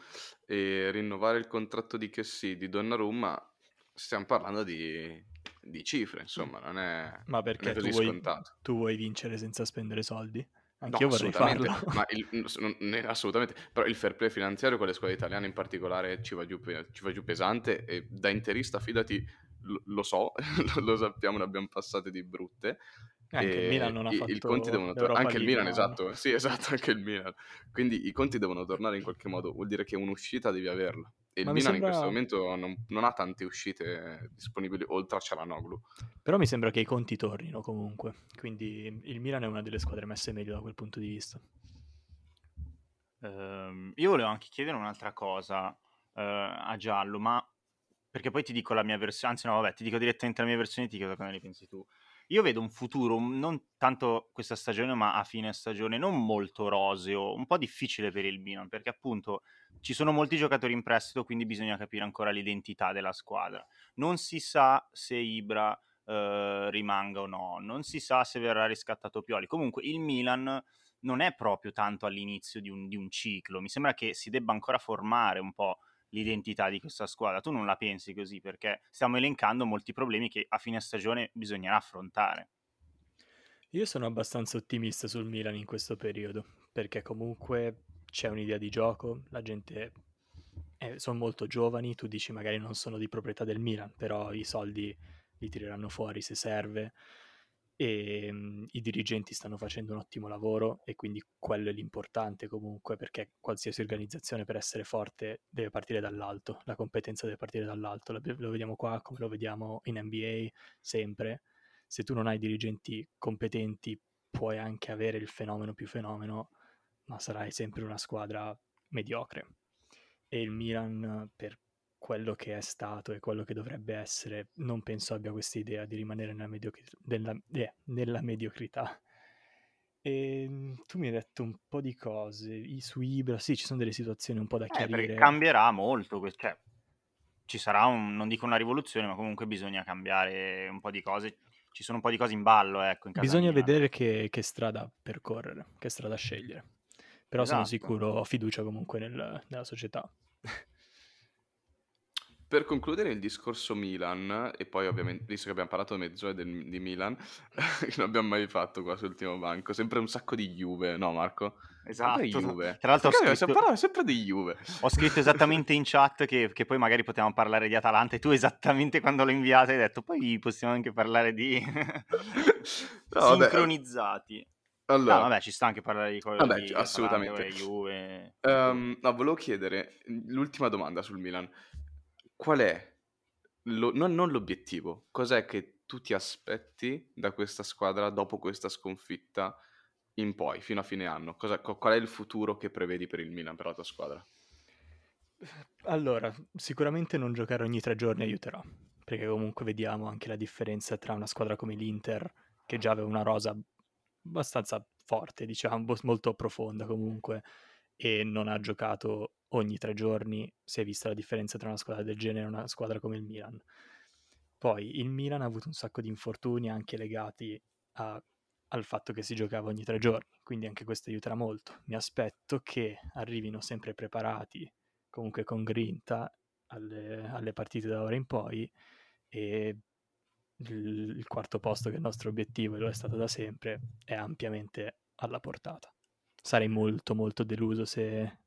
e rinnovare il contratto di Chessy, di Donnarumma, stiamo parlando di, di cifre, insomma, non è, Ma perché non è tu vuoi. Tu vuoi vincere senza spendere soldi? Anch'io no, vorrei farlo. Ma il, non, assolutamente, però il fair play finanziario con le scuole italiane in particolare ci va giù, ci va giù pesante e da interista, fidati, lo, lo so, lo sappiamo, ne abbiamo passate di brutte. Anche il Milan non ha fatto i conti devono tor- Anche il Milan, esatto, sì, esatto, anche il Milan. Quindi i conti devono tornare in qualche modo, vuol dire che un'uscita devi averla. E Ma il Milan sembra... in questo momento non, non, ha tante uscite disponibili oltre a Cialanoglu. Però mi sembra che i conti tornino comunque. Quindi il Milan è una delle squadre messe meglio da quel punto di vista. Uh, io volevo anche chiedere un'altra cosa uh, a Giallo, ma perché poi ti dico la mia versione, anzi no vabbè, ti dico direttamente la mia versione e ti chiedo come ne pensi tu. Io vedo un futuro, non tanto questa stagione, ma a fine stagione, non molto roseo, un po' difficile per il Milan, perché appunto ci sono molti giocatori in prestito, quindi bisogna capire ancora l'identità della squadra. Non si sa se Ibra eh, rimanga o no, non si sa se verrà riscattato Pioli. Comunque il Milan non è proprio tanto all'inizio di un, di un ciclo, mi sembra che si debba ancora formare un po' l'identità di questa squadra. Tu non la pensi così perché stiamo elencando molti problemi che a fine stagione bisognerà affrontare. Io sono abbastanza ottimista sul Milan in questo periodo perché comunque c'è un'idea di gioco, la gente eh, sono molto giovani, tu dici magari non sono di proprietà del Milan, però i soldi li tireranno fuori se serve e mh, i dirigenti stanno facendo un ottimo lavoro e quindi quello è l'importante comunque perché qualsiasi organizzazione per essere forte deve partire dall'alto, la competenza deve partire dall'alto, lo, lo vediamo qua come lo vediamo in NBA sempre, se tu non hai dirigenti competenti puoi anche avere il fenomeno più fenomeno, ma sarai sempre una squadra mediocre. E il Milan per quello che è stato e quello che dovrebbe essere, non penso abbia questa idea di rimanere nella, mediocri- della, eh, nella mediocrità. E ehm, tu mi hai detto un po' di cose su Ibra, sì, ci sono delle situazioni un po' da eh, chiarire. cambierà molto, cioè, ci sarà un, non dico una rivoluzione, ma comunque bisogna cambiare un po' di cose. Ci sono un po' di cose in ballo, ecco. In bisogna mia. vedere che, che, strada percorrere, che strada scegliere. Però esatto. sono sicuro, ho fiducia comunque nel, nella società. Per concludere il discorso Milan, e poi ovviamente, visto che abbiamo parlato mezz'ora del, di Milan, che non abbiamo mai fatto qua sull'ultimo banco, sempre un sacco di Juve, no Marco? Esatto. Juve. Tra l'altro, scritto... si parla sempre di Juve. Ho scritto esattamente in chat che, che, poi magari potevamo parlare di Atalanta e tu esattamente quando l'ho inviato hai detto poi possiamo anche parlare di no, sincronizzati. Allora, no, vabbè, ci sta anche parlare di cose vabbè, di assolutamente. Atalanta, Juve. Um, no, volevo chiedere l'ultima domanda sul Milan qual è, lo, non, non l'obiettivo, cos'è che tu ti aspetti da questa squadra dopo questa sconfitta in poi, fino a fine anno? Cosa, qual è il futuro che prevedi per il Milan, per la tua squadra? Allora, sicuramente non giocare ogni tre giorni aiuterà, perché comunque vediamo anche la differenza tra una squadra come l'Inter, che già aveva una rosa abbastanza forte, diciamo, molto profonda comunque, e non ha giocato ogni tre giorni, si è vista la differenza tra una squadra del genere e una squadra come il Milan. Poi il Milan ha avuto un sacco di infortuni anche legati a, al fatto che si giocava ogni tre giorni, quindi anche questo aiuterà molto. Mi aspetto che arrivino sempre preparati, comunque con grinta, alle, alle partite da ora in poi e il, il quarto posto che è il nostro obiettivo e lo è stato da sempre è ampiamente alla portata. Sarei molto molto deluso se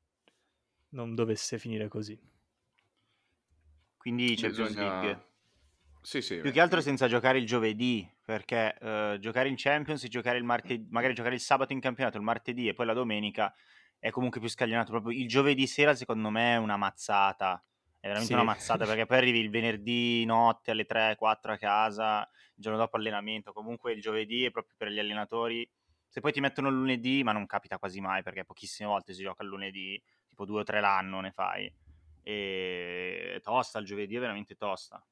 non dovesse finire così. Quindi Champions Bisogna... League sì, sì. Più che altro senza giocare il giovedì, perché uh, giocare in Champions, giocare il martedì, magari giocare il sabato in campionato, il martedì e poi la domenica è comunque più scaglionato. Proprio il giovedì sera, secondo me, è una mazzata. È veramente sì. una mazzata perché poi arrivi il venerdì notte alle 3-4 a casa, il giorno dopo allenamento. Comunque il giovedì è proprio per gli allenatori. Se poi ti mettono il lunedì, ma non capita quasi mai perché pochissime volte si gioca il lunedì, tipo due o tre l'anno ne fai. E tosta, il giovedì è veramente tosta.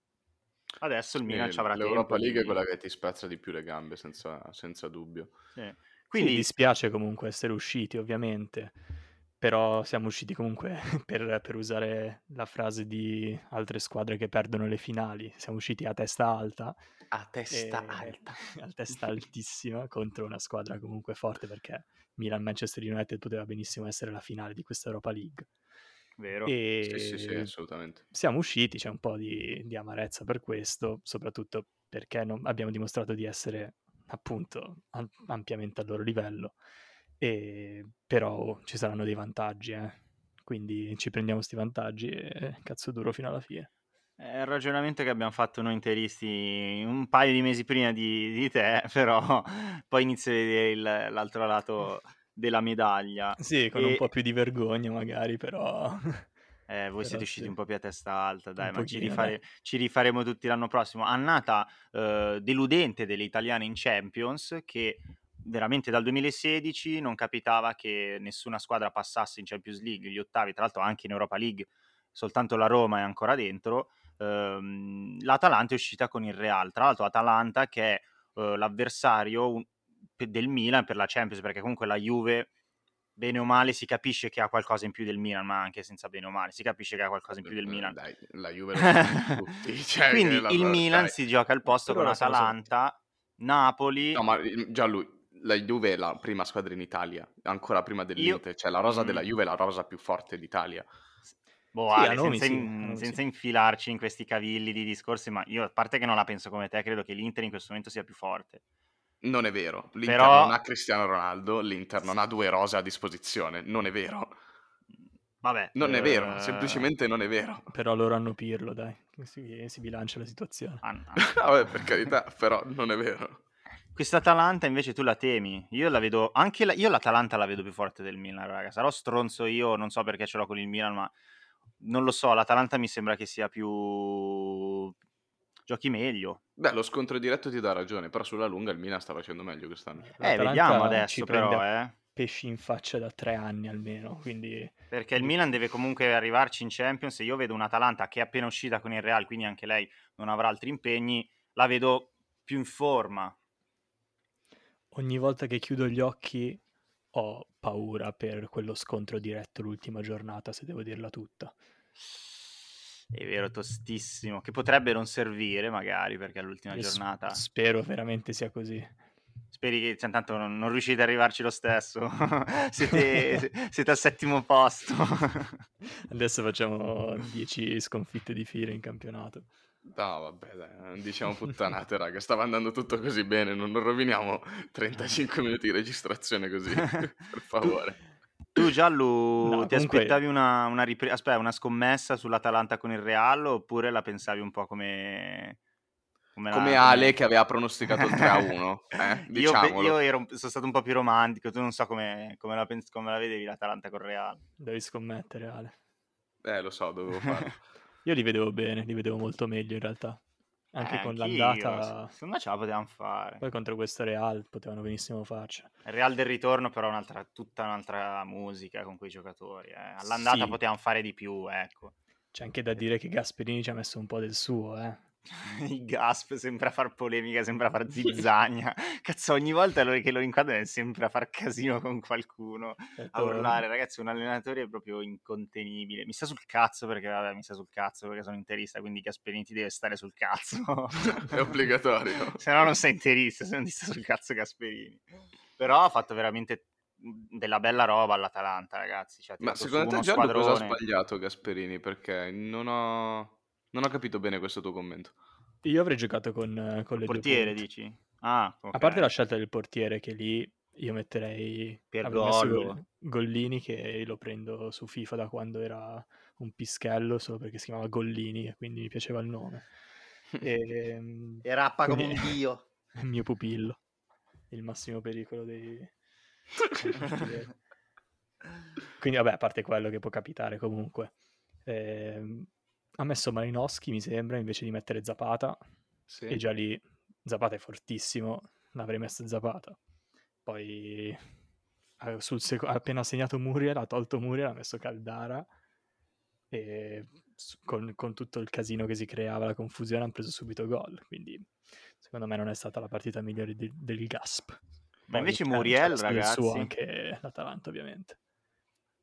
Adesso il Milan ci avrà tempo. L'Europa League è quella che ti spezza di più le gambe, senza, senza dubbio. Sì. Quindi sì, dispiace comunque essere usciti, ovviamente, però siamo usciti comunque, per, per, usare la frase di altre squadre che perdono le finali, siamo usciti a testa alta. A testa alta. A testa altissima contro una squadra comunque forte, perché Milan-Manchester United poteva benissimo essere la finale di questa Europa League. Vero. E sì, sì, sì, assolutamente. Siamo usciti, c'è un po' di, di amarezza per questo, soprattutto perché non, abbiamo dimostrato di essere appunto ampiamente al loro livello, e, però ci saranno dei vantaggi, eh. quindi ci prendiamo questi vantaggi e cazzo duro fino alla fine. È il ragionamento che abbiamo fatto noi interisti un paio di mesi prima di, di te, però poi inizio a vedere il, l'altro lato della medaglia. Sì, con e... un po' più di vergogna magari, però... Eh, voi però siete usciti un po' più a testa alta, dai, un ma pochino, ci, rifare... ci, rifaremo tutti l'anno prossimo. Annata eh, deludente delle italiane in Champions, che veramente dal 2016 non capitava che nessuna squadra passasse in Champions League, gli ottavi, tra l'altro anche in Europa League, soltanto la Roma è ancora dentro. Eh, L'Atalanta è uscita con il Real, tra l'altro Atalanta che è eh, l'avversario del Milan per la Champions, perché comunque la Juve, bene o male, si capisce che ha qualcosa in più del Milan, ma anche senza bene o male, si capisce che ha qualcosa in più del Milan. Dai, la Juve lo tutti. Cioè, Quindi il Milan dai. si gioca al posto Però con Atalanta, Napoli... No, ma già lui, la Juve è la prima squadra in Italia, ancora prima dell'Inter, Io... cioè la rosa mm. della Juve è la rosa più forte d'Italia. Boh, sì, Ale, senza, sì, in, senza sì. infilarci in questi cavilli di discorsi, ma io a parte che non la penso come te, credo che l'Inter in questo momento sia più forte. Non è vero. L'Inter Però... non ha Cristiano Ronaldo, l'Inter non ha due rose a disposizione. Non è vero. Vabbè. Non eh... è vero, eh, semplicemente non è vero. Però loro hanno Pirlo, dai. Si, si bilancia la situazione. Ah, no. Vabbè, per carità, però non è vero. Questa Atalanta invece tu la temi. Io la vedo, anche la, io l'Atalanta la vedo più forte del Milan, raga. Sarò stronzo io, non so perché ce l'ho con il Milan, ma non lo so, l'Atalanta mi sembra che sia più giochi meglio. Beh, lo scontro diretto ti dà ragione, però sulla lunga il Milan sta facendo meglio quest'anno. Eh, vediamo adesso però, eh. Pesci in faccia da tre anni almeno, quindi... Perché il Milan deve comunque arrivarci in Champions e io vedo un'Atalanta che è appena uscita con il Real, quindi anche lei non avrà altri impegni, la vedo più in forma. Ogni volta che chiudo gli occhi ho paura per quello scontro diretto l'ultima giornata, se devo dirla tutta. È vero, tostissimo. Che potrebbe non servire, magari, perché all'ultima Io giornata. Spero veramente sia così. Speri che cioè, tanto non, non, riuscite ad arrivarci lo stesso. siete, siete, al settimo posto. Adesso facciamo 10 sconfitte di fila in campionato. No, vabbè, dai, non diciamo puttanate, raga. Stava andando tutto così bene. Non roviniamo 35 minuti di registrazione così, per favore. Tu Giallo no, ti comunque... aspettavi una, una, ripre- Aspetta, una scommessa sull'Atalanta con il Real oppure la pensavi un po' come... Come, come la... Ale che aveva pronosticato il 3-1, eh? io, io ero, sono stato un po' più romantico, tu non so come, come, la, pens- come la vedevi l'Atalanta con il Real. Devi scommettere Ale. Eh, lo so, dovevo farlo. Io li vedevo bene, li vedevo molto meglio in realtà. Anche Eh, con l'andata... se- secondo me ce la potevamo fare. Poi contro questo Real potevano benissimo farcela. Il Real del ritorno però un'altra, tutta un'altra musica con quei giocatori. eh. All'andata Sì. potevamo fare di più, ecco. C'è anche da dire che Gasperini ci ha messo un po' del suo, eh. I Gasp sempre a far polemica, sempre a far zizzagna. Cazzo, ogni volta che lo inquadrano è sempre a far casino con qualcuno, a urlare. Ragazzi, un allenatore è proprio incontenibile. Mi sta sul cazzo perché, vabbè, mi sta sul cazzo perché sono interista, quindi Gasperini ti deve stare sul cazzo. È obbligatorio. se no non sei interista, se non ti sta sul cazzo Gasperini. Però ha fatto veramente della bella roba all'Atalanta, ragazzi. Cioè, Ma secondo te Giallo cosa ha sbagliato Gasperini? Perché non ho... non ho capito bene questo tuo commento. Io avrei giocato con, eh, con le due portiere, punte. dici? Ah, ok. A parte la scelta del portiere, che lì io metterei Per avrei messo Gollo. Gol- Gollini, che lo prendo su FIFA da quando era un pischello, solo perché si chiamava Gollini e quindi mi piaceva il nome. E, mm, E rappa come un dio. il mio pupillo, il massimo pericolo dei... Quindi vabbè, a parte quello che può capitare comunque. Ehm, ha messo Malinowski, mi sembra, invece di mettere Zapata. Sì. E già lì Zapata è fortissimo, l'avrei messo Zapata. Poi eh, sul seco- ha appena segnato Muriel, ha tolto Muriel, ha messo Caldara e con, con tutto il casino che si creava, la confusione, hanno preso subito gol. Quindi secondo me non è stata la partita migliore di- del Gasp. Ma Poi invece Muriel, suo ragazzi, anche l'Atalanta ovviamente.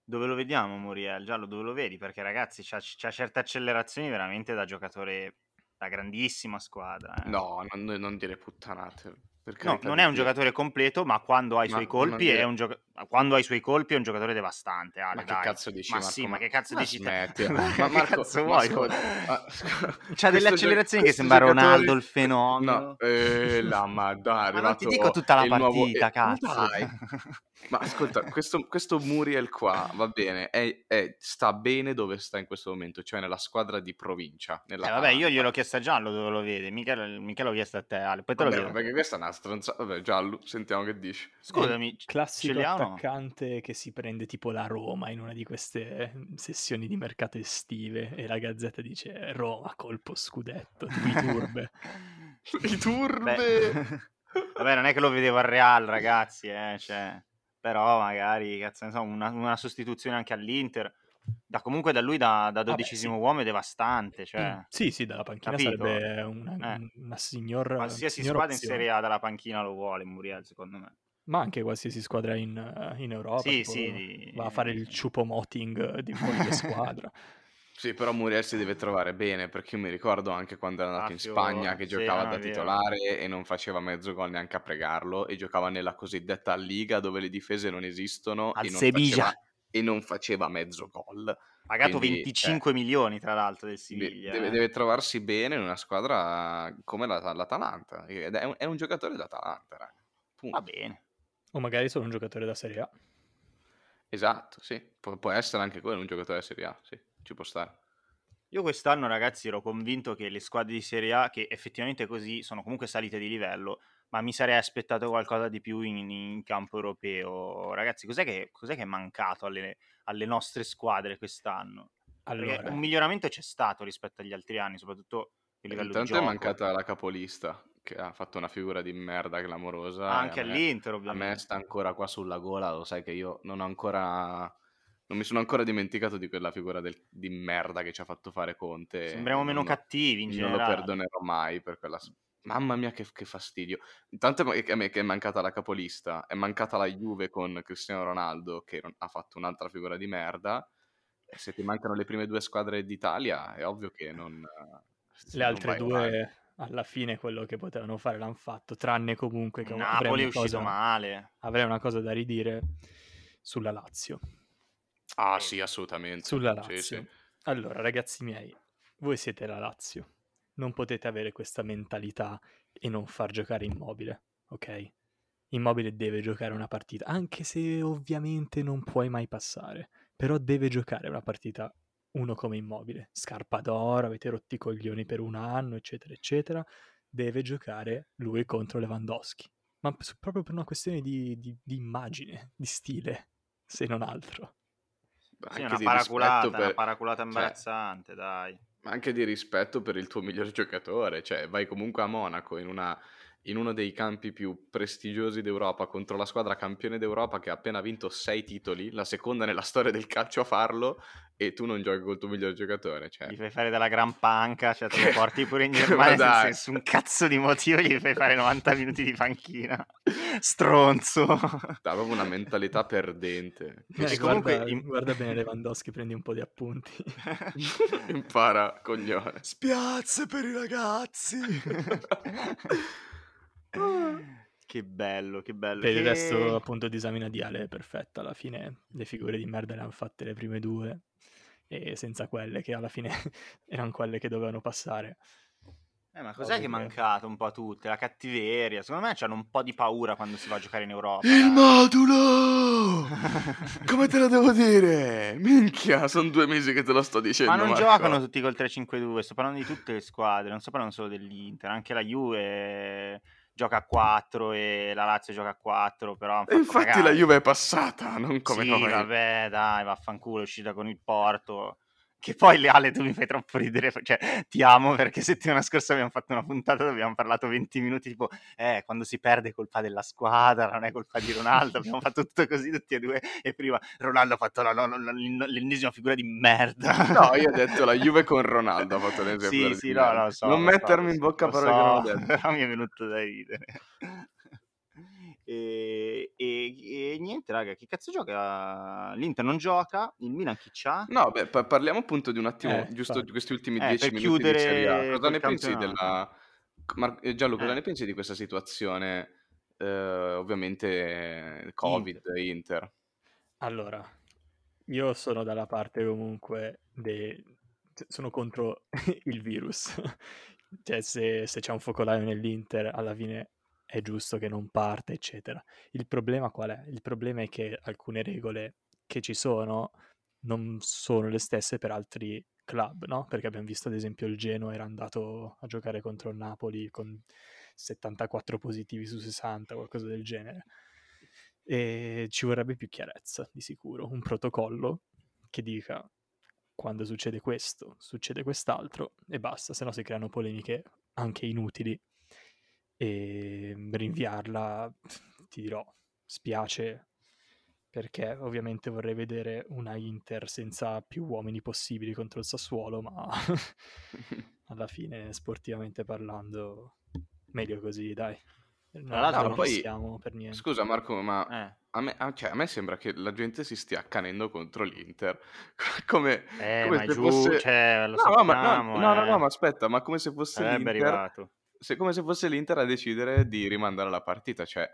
Dove lo vediamo Muriel? Giallo, dove lo vedi? Perché ragazzi, c'ha, c'ha certe accelerazioni veramente da giocatore da grandissima squadra. eh. No, non, non dire puttanate. No, non è un giocatore completo, ma quando ha i Ma suoi colpi dire- è un gioca- quando ha i suoi colpi è un giocatore devastante. Ale, Ma che dai. cazzo dici, Ma Marco? sì, ma che cazzo ma dici te? smettila. Ma Ma Marco, cazzo ma vuoi? ma- C'ha delle accelerazioni gio- che sembra questi Ronaldo il fenomeno. No, eh, la ma è Ma non ti dico tutta la nuovo- partita, eh, cazzo. dai. Ma ascolta, questo, questo Muriel qua va bene, è- è- sta bene dove sta in questo momento, cioè nella squadra di provincia. Eh, Nella vabbè, io gliel'ho chiesto a Giallo dove lo vede, mica, mica l'ho chiesto a te, Ale. Poi te lo Vabbè, chiedo. perché questa è una stronzata. Vabbè, giallo, sentiamo che dici. Scusami, il classico ce li ha o no? attaccante che si prende tipo la Roma in una di queste mm, sessioni di mercato estive e la Gazzetta dice Roma colpo scudetto, i turbe. I turbe! Beh, vabbè, non è che lo vedevo al Real, ragazzi, eh, cioè, però magari, cazzo, ne so, una, una sostituzione anche all'Inter. Da, comunque da lui da, da dodicesimo sì. uomo è devastante, cioè, Mm, sì, sì, dalla panchina capito? sarebbe una, Eh. una signor qualsiasi signor squadra in opzione. Serie A dalla panchina lo vuole Muriel, secondo me. Ma anche qualsiasi squadra in, in Europa Sì, tipo, sì, di- va a fare il ciupo moting di qualche squadra. Sì, però Muriel si deve trovare bene, perché io mi ricordo anche quando era andato Ah, in Spagna che giocava no, da è vero. titolare e non faceva mezzo gol neanche a pregarlo e giocava nella cosiddetta Liga dove le difese non esistono Al e non, Sevilla. faceva, e non faceva mezzo gol. Pagato Quindi, 25 milioni, tra l'altro, del De- Siviglia. deve, eh. deve trovarsi bene in una squadra come la- l'Atalanta. Ed è un, è un giocatore. Punto. Va bene. o magari solo un giocatore da Serie A. Esatto, sì. Pu- può essere anche quello un giocatore da Serie A, sì, ci può stare. Io quest'anno, ragazzi, ero convinto che le squadre di Serie A, che effettivamente così sono comunque salite di livello, ma mi sarei aspettato qualcosa di più in, in campo europeo. Ragazzi, cos'è che, cos'è che è mancato alle, alle nostre squadre quest'anno? Allora, un miglioramento c'è stato rispetto agli altri anni, soprattutto a livello Intanto di è gioco. mancata la capolista, che ha fatto una figura di merda clamorosa. Anche e a me- all'Inter, A me ovviamente. sta ancora qua sulla gola, lo sai che io non ho ancora... Non mi sono ancora dimenticato di quella figura del- di merda che ci ha fatto fare Conte. Sembriamo meno Non- cattivi in non lo generale. perdonerò mai per quella... Mamma mia che, che fastidio. Intanto a me che è mancata la capolista, è mancata la Juve con Cristiano Ronaldo che non- ha fatto un'altra figura di merda. E se ti mancano le prime due squadre d'Italia è ovvio che non... le non altre due avanti. alla fine quello che potevano fare l'hanno fatto, tranne comunque che Napoli è uscito cosa, male. avrei una cosa da ridire sulla Lazio. Ah sì, assolutamente. Sulla Sì, Lazio. sì. Allora, ragazzi miei, voi siete la Lazio. Non potete avere questa mentalità e non far giocare Immobile, ok? Immobile deve giocare una partita, anche se ovviamente non puoi mai passare, però deve giocare una partita uno come Immobile. Scarpa d'oro, avete rotti i coglioni per un anno, eccetera, eccetera. Deve giocare lui contro Lewandowski. Ma proprio per una questione di, di- di immagine, di stile, se non altro. Sì, Anche una paraculata, rispetto una per- paraculata cioè, imbarazzante, dai. Ma anche di rispetto per il tuo miglior giocatore, cioè vai comunque a Monaco in una in uno dei campi più prestigiosi d'Europa contro la squadra campione d'Europa che ha appena vinto sei titoli, la seconda nella storia del calcio a farlo, e tu non giochi col tuo miglior giocatore. Cioè. Gli fai fare della gran panca, cioè te lo porti pure in Germania senza nessun cazzo di motivo, gli fai fare 90 minuti di panchina. Stronzo. Proprio una mentalità perdente. Eh, comunque guarda, in... guarda bene Lewandowski, prendi un po' di appunti. Impara, coglione. Spiazze per i ragazzi. Che bello, che bello. Per che... il resto, appunto, disamina di Ale è perfetta. Alla fine le figure di merda le hanno fatte le prime due, e senza quelle che alla fine erano quelle che dovevano passare. Eh, ma cos'è che è mancato un po' a tutte? La cattiveria. Secondo me hanno un po' di paura quando si va a giocare in Europa. Il modulo! Come te lo devo dire? Minchia, sono due mesi che te lo sto dicendo. Ma non Marco. giocano tutti col 3-5-2, sto parlando di tutte le squadre, non sto parlando solo dell'Inter, anche la Juve gioca a 4 e la Lazio gioca a 4, però... infatti cagare. la Juve è passata, non come sì, noi. vabbè, dai, vaffanculo, è uscita con il Porto. Che poi Leale tu mi fai troppo ridere, cioè ti amo perché settimana scorsa abbiamo fatto una puntata dove abbiamo parlato 20 minuti tipo eh, quando si perde è colpa della squadra, non è colpa di Ronaldo, abbiamo fatto tutto così tutti e due e prima Ronaldo ha fatto la, la, la, l'ennesima figura di merda. No, io ho detto la Juve con Ronaldo ha fatto l'ennesima sì, figura sì, no. No, so, non mettermi so, in bocca parole so, che non ho detto. Però mi è venuto da ridere. E, e, e, niente, raga, chi cazzo gioca? L'Inter non gioca, il Milan chi c'ha? No, beh, pa- parliamo appunto di un attimo, eh, giusto di questi ultimi eh, dieci minuti di Serie A. Cosa ne pensi della... Mar- eh, Gianluca, cosa Eh. ne pensi di questa situazione? eh, ovviamente Covid, Inter. Allora, io sono dalla parte comunque de... sono contro il virus. cioè, se, se c'è un focolaio nell'Inter, alla fine è giusto che non parte, eccetera. Il problema qual è? Il problema è che alcune regole che ci sono non sono le stesse per altri club, no? Perché abbiamo visto ad esempio il Genoa era andato a giocare contro il Napoli con 74 positivi su 60, qualcosa del genere. E ci vorrebbe più chiarezza, di sicuro, un protocollo che dica quando succede questo, succede quest'altro e basta, se no si creano polemiche anche inutili e rinviarla, ti dirò, spiace perché ovviamente vorrei vedere una Inter senza più uomini possibili contro il Sassuolo, ma alla fine, sportivamente parlando, meglio così, dai. Tra l'altro non poi- siamo per niente. Scusa Marco, ma Eh. a me, a- cioè, a me sembra che la gente si stia accanendo contro l'Inter. come, Eh, come se giù, fosse... cioè, No, no, ma- no, sappiamo, no, no, eh. no, ma aspetta, ma come se fosse Sarebbe l'Inter... arrivato. Se, come se fosse l'Inter a decidere di rimandare la partita, cioè...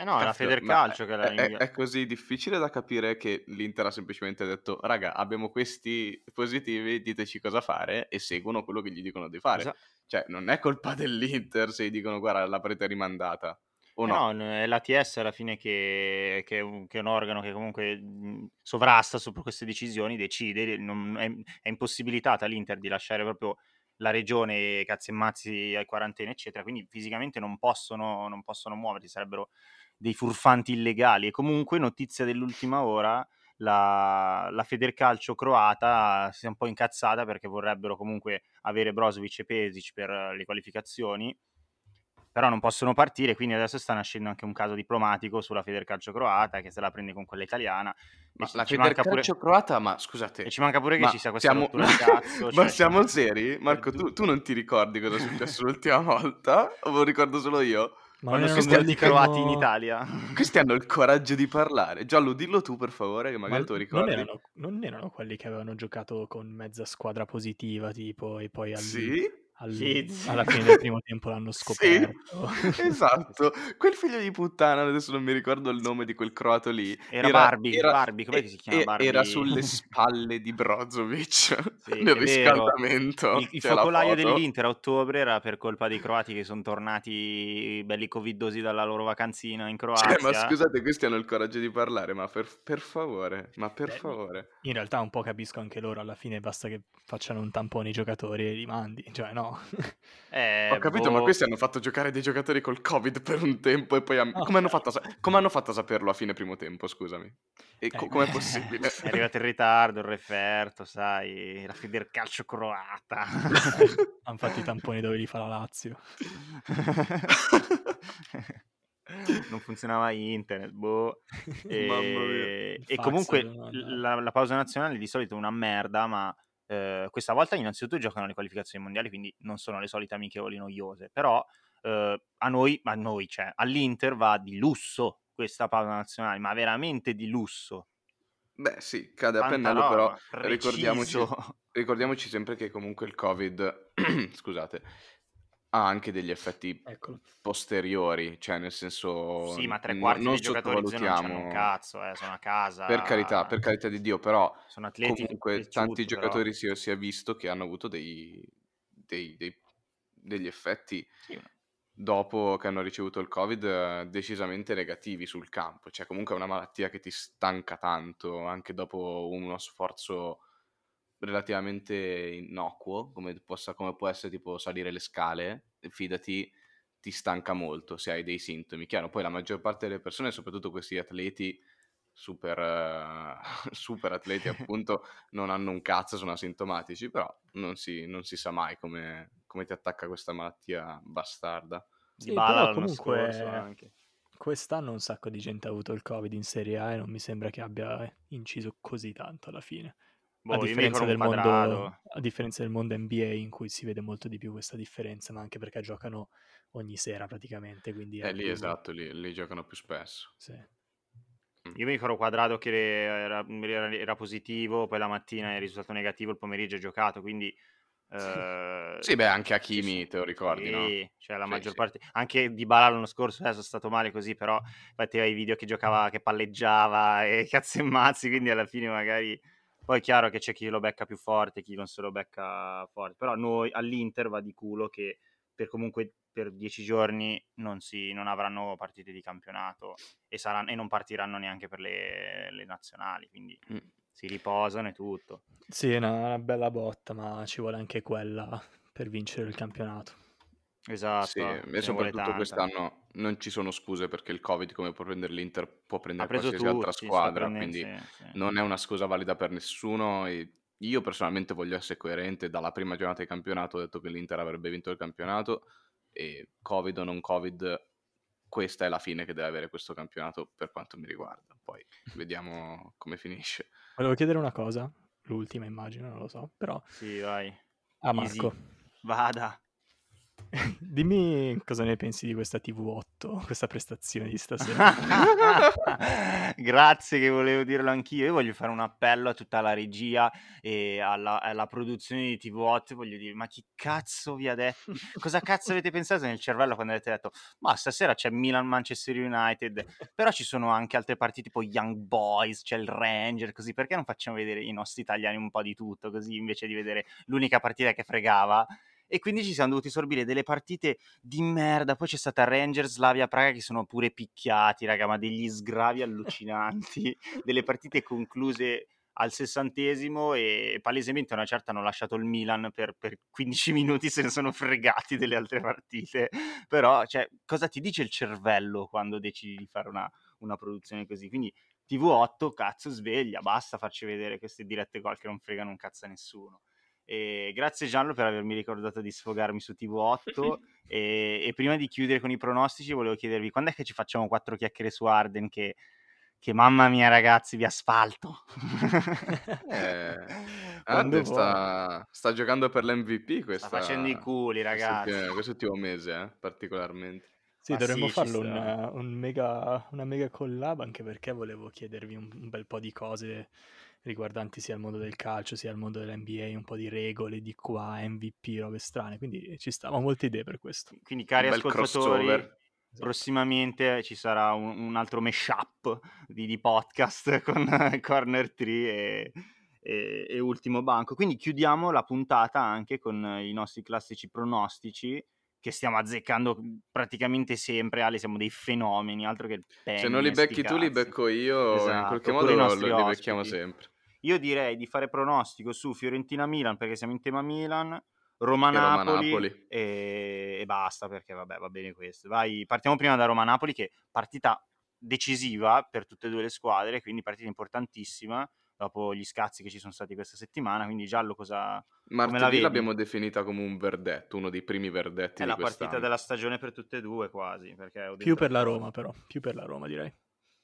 Eh no, è la cazzo, ma Federcalcio che l'ha è, è, così difficile da capire che l'Inter ha semplicemente detto raga, abbiamo questi positivi, diteci cosa fare e seguono quello che gli dicono di fare. Esa- Cioè, non è colpa dell'Inter se gli dicono guarda, la partita è rimandata. O Eh no? no, è l'ATS alla fine che, che è un, che è un organo che comunque mh, sovrasta su queste decisioni, decide, non- è, è impossibilitata l'Inter di lasciare proprio la regione cazzi e mazzi ai quarantena, eccetera, quindi fisicamente non possono, non possono muoversi, sarebbero dei furfanti illegali. E comunque, notizia dell'ultima ora, la, la Federcalcio croata si è un po' incazzata perché vorrebbero comunque avere Brozovic e Pesic per le qualificazioni però non possono partire, quindi adesso sta nascendo anche un caso diplomatico sulla Federcalcio croata che se la prende con quella italiana. Ma la ci manca pure, Federcalcio croata, ma scusate... e ci manca pure che ma ci sia questa siamo- rottura di cazzo. ma cioè, siamo seri? Marco, tu, tu non ti ricordi cosa è successo l'ultima volta? O lo ricordo solo io? Ma Quando non sono erano stati quelli che croati in Italia. Questi hanno il coraggio di parlare. Giallo, dillo tu per favore, che Ma magari tu non ricordi. erano, non erano quelli che avevano giocato con mezza squadra positiva, tipo, e poi al- Sì? Al- Sì, sì. alla fine del primo tempo l'hanno Sì, scoperto. esatto. Quel figlio di puttana, adesso non mi ricordo il nome di quel croato lì. Era Barbie, Barbie, com'è e- che si chiama Barbie? Era sulle spalle di Brozovic Sì, nel riscaldamento. Il, il focolaio dell'Inter a ottobre era per colpa dei croati che sono tornati belli covidosi dalla loro vacanzina in Croazia. Cioè, ma scusate, questi hanno il coraggio di parlare, ma per, per favore, ma per Beh, favore. In realtà un po' capisco anche loro, alla fine basta che facciano un tampone i giocatori e li mandi, cioè no, no. Eh, Ho capito, boh... ma questi hanno fatto giocare dei giocatori col Covid per un tempo e poi... Am- oh, come, hanno fatto a... come hanno fatto a saperlo a fine primo tempo, scusami? E co- eh, com'è possibile? È arrivato in ritardo, il referto, sai, la Feder calcio croata. hanno fatto i tamponi dove li fa la Lazio. non funzionava internet, boh. E, e comunque la, la, pausa nazionale di solito è una merda, ma eh, questa volta innanzitutto giocano le qualificazioni mondiali, quindi non sono le solite amichevoli noiose, però eh, a noi, a noi, cioè all'Inter va di lusso questa pausa nazionale, ma veramente di lusso. Beh sì, cade a pennello, però ricordiamoci, ricordiamoci sempre che comunque il Covid, scusate, ha anche degli effetti Eccolo. posteriori, cioè nel senso Sì, ma tre quarti non dei giocatori non c'hanno un cazzo, eh, sono a casa. Per carità, per carità di Dio, però sono atleti comunque tanti giocatori si, si, è visto che hanno avuto dei, dei, dei, degli effetti sì. dopo che hanno ricevuto il Covid decisamente negativi sul campo, cioè comunque è una malattia che ti stanca tanto anche dopo uno sforzo relativamente innocuo, come, possa, come può essere tipo salire le scale, fidati, ti stanca molto se hai dei sintomi. Chiaro, poi la maggior parte delle persone, soprattutto questi atleti super, uh, super atleti appunto, non hanno un cazzo, sono asintomatici, però non si, non si sa mai come, come, ti attacca questa malattia bastarda. Sì, però comunque quest'anno un sacco di gente ha avuto il covid in Serie A e non mi sembra che abbia inciso così tanto alla fine. Boh, a, differenza mondo, a, differenza del mondo, NBA in cui si vede molto di più questa differenza, ma anche perché giocano ogni sera praticamente. Quindi è, eh, lì più... esatto, lì, lì, giocano più spesso. Sì. Mm. Io mi ricordo quadrato che era, era, positivo, poi la mattina è risultato negativo, il pomeriggio è giocato, quindi... Uh, sì, beh, anche Hakimi te lo ricordi, sì, no? Cioè la sì, maggior sì. parte, anche di Bala l'anno scorso adesso eh, è stato male così, però infatti i video che giocava, che palleggiava e cazzo e mazzi, quindi alla fine magari poi è chiaro che c'è chi lo becca più forte, chi non se lo becca forte, però noi all'Inter va di culo che per comunque per dieci giorni non, si, non avranno partite di campionato e, saranno, e non partiranno neanche per le, le nazionali, quindi mm. si riposano e tutto. Sì, è una, una bella botta, ma ci vuole anche quella per vincere il campionato. Esatto. Sì, e soprattutto quest'anno non ci sono scuse perché il Covid, come può prendere l'Inter, può prendere qualsiasi tutti, altra squadra, quindi sì, sì. non è una scusa valida per nessuno. E io personalmente voglio essere coerente, dalla prima giornata di campionato ho detto che l'Inter avrebbe vinto il campionato e Covid o non Covid, questa è la fine che deve avere questo campionato per quanto mi riguarda. Poi vediamo come finisce. Volevo chiedere una cosa, l'ultima immagino, non lo so, però... Sì, vai. A Marco. Easy. Vada. Dimmi cosa ne pensi di questa TV8, questa prestazione di stasera. Grazie che volevo dirlo anch'io. Io voglio fare un appello a tutta la regia e alla, alla produzione di TV8. Voglio dire, ma chi cazzo vi ha detto? Cosa cazzo avete pensato nel cervello quando avete detto, ma stasera c'è Milan-Manchester United, però ci sono anche altre partite tipo Young Boys, c'è il Ranger, così perché non facciamo vedere i nostri italiani un po' di tutto, così invece di vedere l'unica partita che fregava? E quindi ci siamo dovuti sorbire delle partite di merda. Poi c'è stata Rangers, Slavia, Praga che sono pure picchiati, raga, ma degli sgravi allucinanti, delle partite concluse al sessantesimo e palesemente a una certa hanno lasciato il Milan per, per 15 minuti se ne sono fregati delle altre partite. Però, cioè, cosa ti dice il cervello quando decidi di fare una, una produzione così? Quindi TV8, cazzo, sveglia, basta farci vedere queste dirette gol che non fregano un cazzo a nessuno. E grazie Gianlo per avermi ricordato di sfogarmi su TV8 e, e, prima di chiudere con i pronostici volevo chiedervi quando è che ci facciamo quattro chiacchiere su Arden che, che mamma mia ragazzi vi asfalto? Eh, Arden sta, sta, giocando per l'MVP questa, sta facendo i culi ragazzi. quest'ultimo mese eh, particolarmente. Sì, Ma dovremmo sì, farlo un, un mega, una mega collab anche perché volevo chiedervi un, un bel po' di cose riguardanti sia il mondo del calcio sia il mondo dell'NBA, un po' di regole di qua, MVP, robe strane, quindi ci stavano molte idee per questo. Quindi cari ascoltatori, esatto. prossimamente ci sarà un, un altro mashup di, di podcast con Corner 3 e, e, e Ultimo Banco. Quindi chiudiamo la puntata anche con i nostri classici pronostici che stiamo azzeccando praticamente sempre, Ale, siamo dei fenomeni, altro che penny, Se non li becchi tu, li becco io, esatto, in qualche modo lo, li becchiamo sempre. Io direi di fare pronostico su Fiorentina-Milan, perché siamo in tema Milan, Roma-Napoli, Roma e... e, basta perché vabbè va bene questo. Vai, partiamo prima da Roma-Napoli che partita decisiva per tutte e due le squadre, quindi partita importantissima dopo gli scazzi che ci sono stati questa settimana, quindi Giallo cosa... Martedì l'abbiamo definita come un verdetto, uno dei primi verdetti È la partita della stagione per tutte e due quasi. più per la Roma però, più per la Roma direi.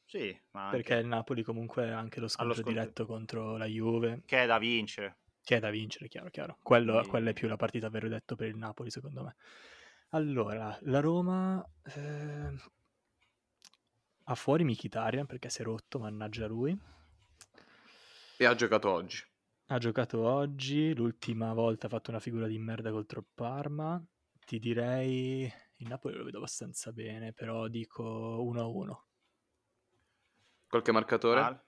Sì, perché il Napoli comunque ha anche lo scontro, scontro diretto contro la Juve. Che è da vincere. Che è da vincere, chiaro, chiaro. Quello, Quindi... Quella è più la partita verdetto per il Napoli secondo me. Allora, la Roma... Eh... Ha fuori Michitarian perché si è rotto, mannaggia lui e ha giocato oggi. Ha giocato oggi, l'ultima volta ha fatto una figura di merda contro Parma. Ti direi, il Napoli lo vedo abbastanza bene, però dico 1-1. Qualche marcatore? Ah.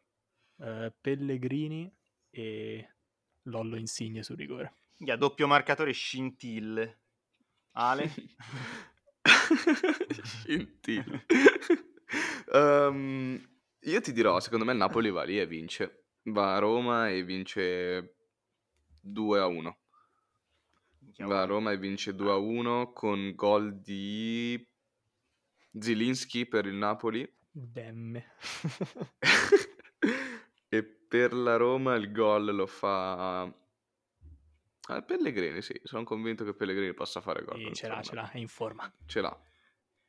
Eh, Pellegrini e Lollo Insigne sul rigore. Yeah, doppio marcatore scintille. Ale? scintille. um, io ti dirò, secondo me il Napoli va lì e vince va a Roma e vince 2 a 1. Va a Roma e vince 2 a 1 con gol di Zilinski per il Napoli. Demme. e per la Roma il gol lo fa ah, Pellegrini, sì, sono convinto che Pellegrini possa fare gol. ce l'ha, ce l'ha, è in forma. Ce l'ha.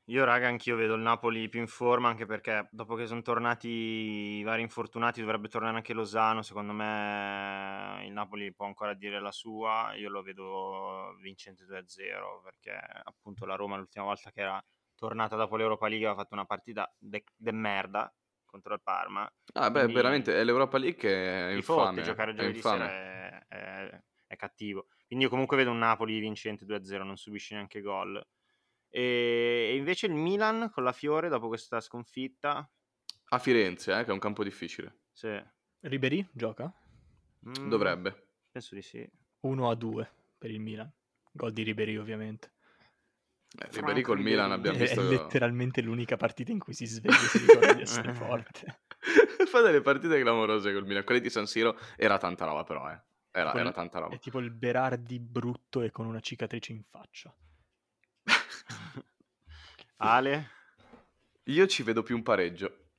Io, raga, anch'io vedo il Napoli più in forma, anche perché dopo che sono tornati i vari infortunati dovrebbe tornare anche Lozano. Secondo me il Napoli può ancora dire la sua. Io lo vedo vincente 2-0, perché appunto la Roma l'ultima volta che era tornata dopo l'Europa League aveva fatto una partita de, de merda contro il Parma. Ah, beh, veramente è l'Europa League che è infame. Fotte, giocare giovedì sera è, è, è cattivo. Quindi io comunque vedo un Napoli vincente 2-0, non subisce neanche gol. E, invece il Milan con la Fiore dopo questa sconfitta. A Firenze, eh, che è un campo difficile. Sì. Ribery gioca? Mm, Dovrebbe. Penso di sì. 1 a 2 per il Milan. Gol di Ribery ovviamente. Eh, Ribery col Milan abbiamo visto... È letteralmente l'unica partita in cui si sveglia e si ricorda di essere forte. Fa delle partite clamorose col Milan. Quelle di San Siro era tanta roba però, eh. Era, era tanta roba. È tipo il Berardi brutto e con una cicatrice in faccia. Ale? Io ci vedo più un pareggio.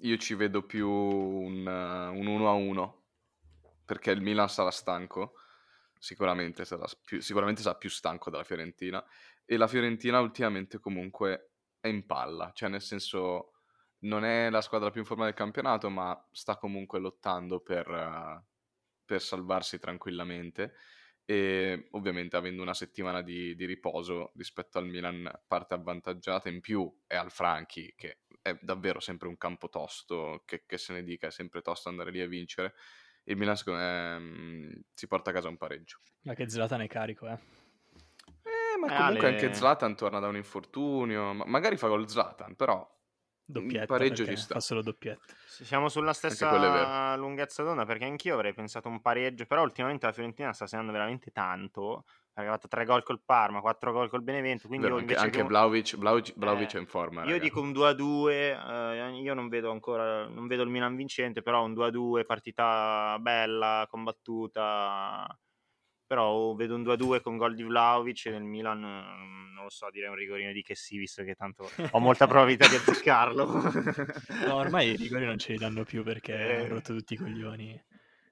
Io ci vedo più un, uh, un 1 a 1 perché il Milan sarà stanco. Sicuramente sarà più, sicuramente sarà più stanco della Fiorentina. E la Fiorentina ultimamente comunque è in palla, cioè nel senso non è la squadra più in forma del campionato, ma sta comunque lottando per, uh, per salvarsi tranquillamente e ovviamente avendo una settimana di, di, riposo rispetto al Milan parte avvantaggiata. In più è al Franchi che è davvero sempre un campo tosto che, che se ne dica è sempre tosto andare lì a vincere. Il Milan secondo me mh, mm, si porta a casa un pareggio. Ma che Zlatan è carico eh. Eh ma eh, comunque Ale... anche Zlatan torna da un infortunio ma magari fa gol Zlatan però Doppietta pareggio ci sta. Fa solo doppietta. Siamo sulla stessa lunghezza d'onda perché anch'io avrei pensato un pareggio, però ultimamente la Fiorentina sta segnando veramente tanto. Ha fatto 3 gol col Parma, 4 gol col Benevento. Quindi Vero, anche, anche un... Vlaovic, Vlaovic, Vlaovic eh, è in forma. Io raga. dico un 2-2. Eh, io non vedo ancora, non vedo il Milan vincente, però un 2-2, partita bella, combattuta. Però vedo un 2-2 con gol di Vlaovic e nel Milan lo so, direi un rigorino di che sì, visto che tanto ho molta probabilità di azzeccarlo. no, ormai i rigori non ce li danno più perché eh. hanno rotto tutti i coglioni.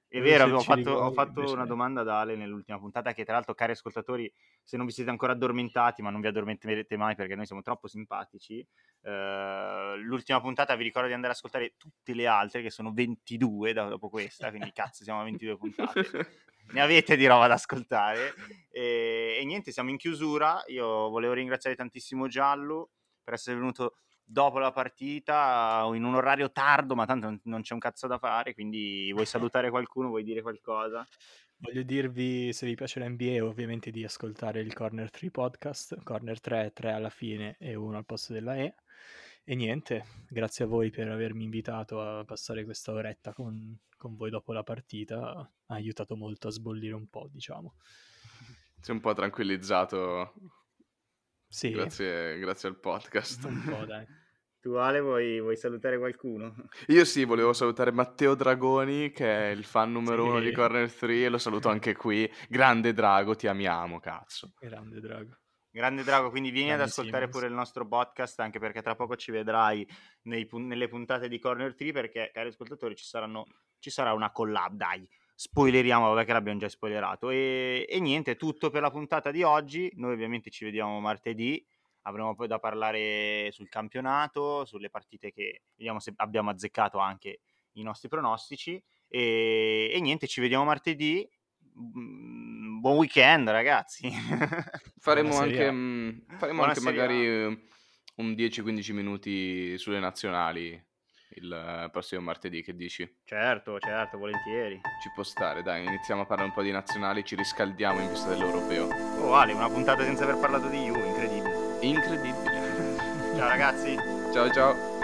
È vero, ho fatto, ho fatto una domanda ad Ale nell'ultima puntata che tra l'altro, cari ascoltatori, se non vi siete ancora addormentati, ma non vi addormenterete mai perché noi siamo troppo simpatici, eh, l'ultima puntata vi ricordo di andare ad ascoltare tutte le altre, che sono 22 dopo questa, quindi cazzo siamo a 22 puntate. ne avete di roba da ascoltare. E, e, niente, siamo in chiusura. Io volevo ringraziare tantissimo Giallo per essere venuto dopo la partita in un orario tardo, ma tanto non c'è un cazzo da fare. Quindi vuoi salutare qualcuno? Vuoi dire qualcosa? Voglio dirvi, se vi piace l'NBA, ovviamente di ascoltare il Corner 3 podcast. Corner 3, 3 alla fine e 1 al posto della E. E niente, grazie a voi per avermi invitato a passare questa oretta con, con voi dopo la partita. Ha aiutato molto a sbollire un po', diciamo. È un po' tranquillizzato. Sì. Grazie, grazie al podcast. Un po', dai. Tu Ale vuoi, vuoi, salutare qualcuno? Io sì, volevo salutare Matteo Dragoni che è il fan numero sì. uno di Corner 3 e lo saluto anche qui. Grande Drago, ti amiamo, cazzo. Grande Drago. Grande Drago, quindi vieni Grande ad ascoltare Simmons. pure il nostro podcast anche perché tra poco ci vedrai nei, nelle puntate di Corner 3 perché, cari ascoltatori, ci, saranno, ci sarà una collab, dai spoileriamo, vabbè che l'abbiamo già spoilerato. E, e niente, tutto per la puntata di oggi. Noi ovviamente ci vediamo martedì avremo poi da parlare sul campionato, sulle partite che vediamo se abbiamo azzeccato anche i nostri pronostici. E, e niente, ci vediamo martedì. Mm, buon weekend, ragazzi. faremo anche, mm, faremo anche magari un 10-15 minuti sulle nazionali il prossimo martedì, che dici? Certo, certo, volentieri. Ci può stare, dai, iniziamo a parlare un po' di nazionali, ci riscaldiamo in vista dell'europeo. Oh Ale, una puntata senza aver parlato di Juve, incredibile. Incredibile. Ciao ragazzi. Ciao ciao.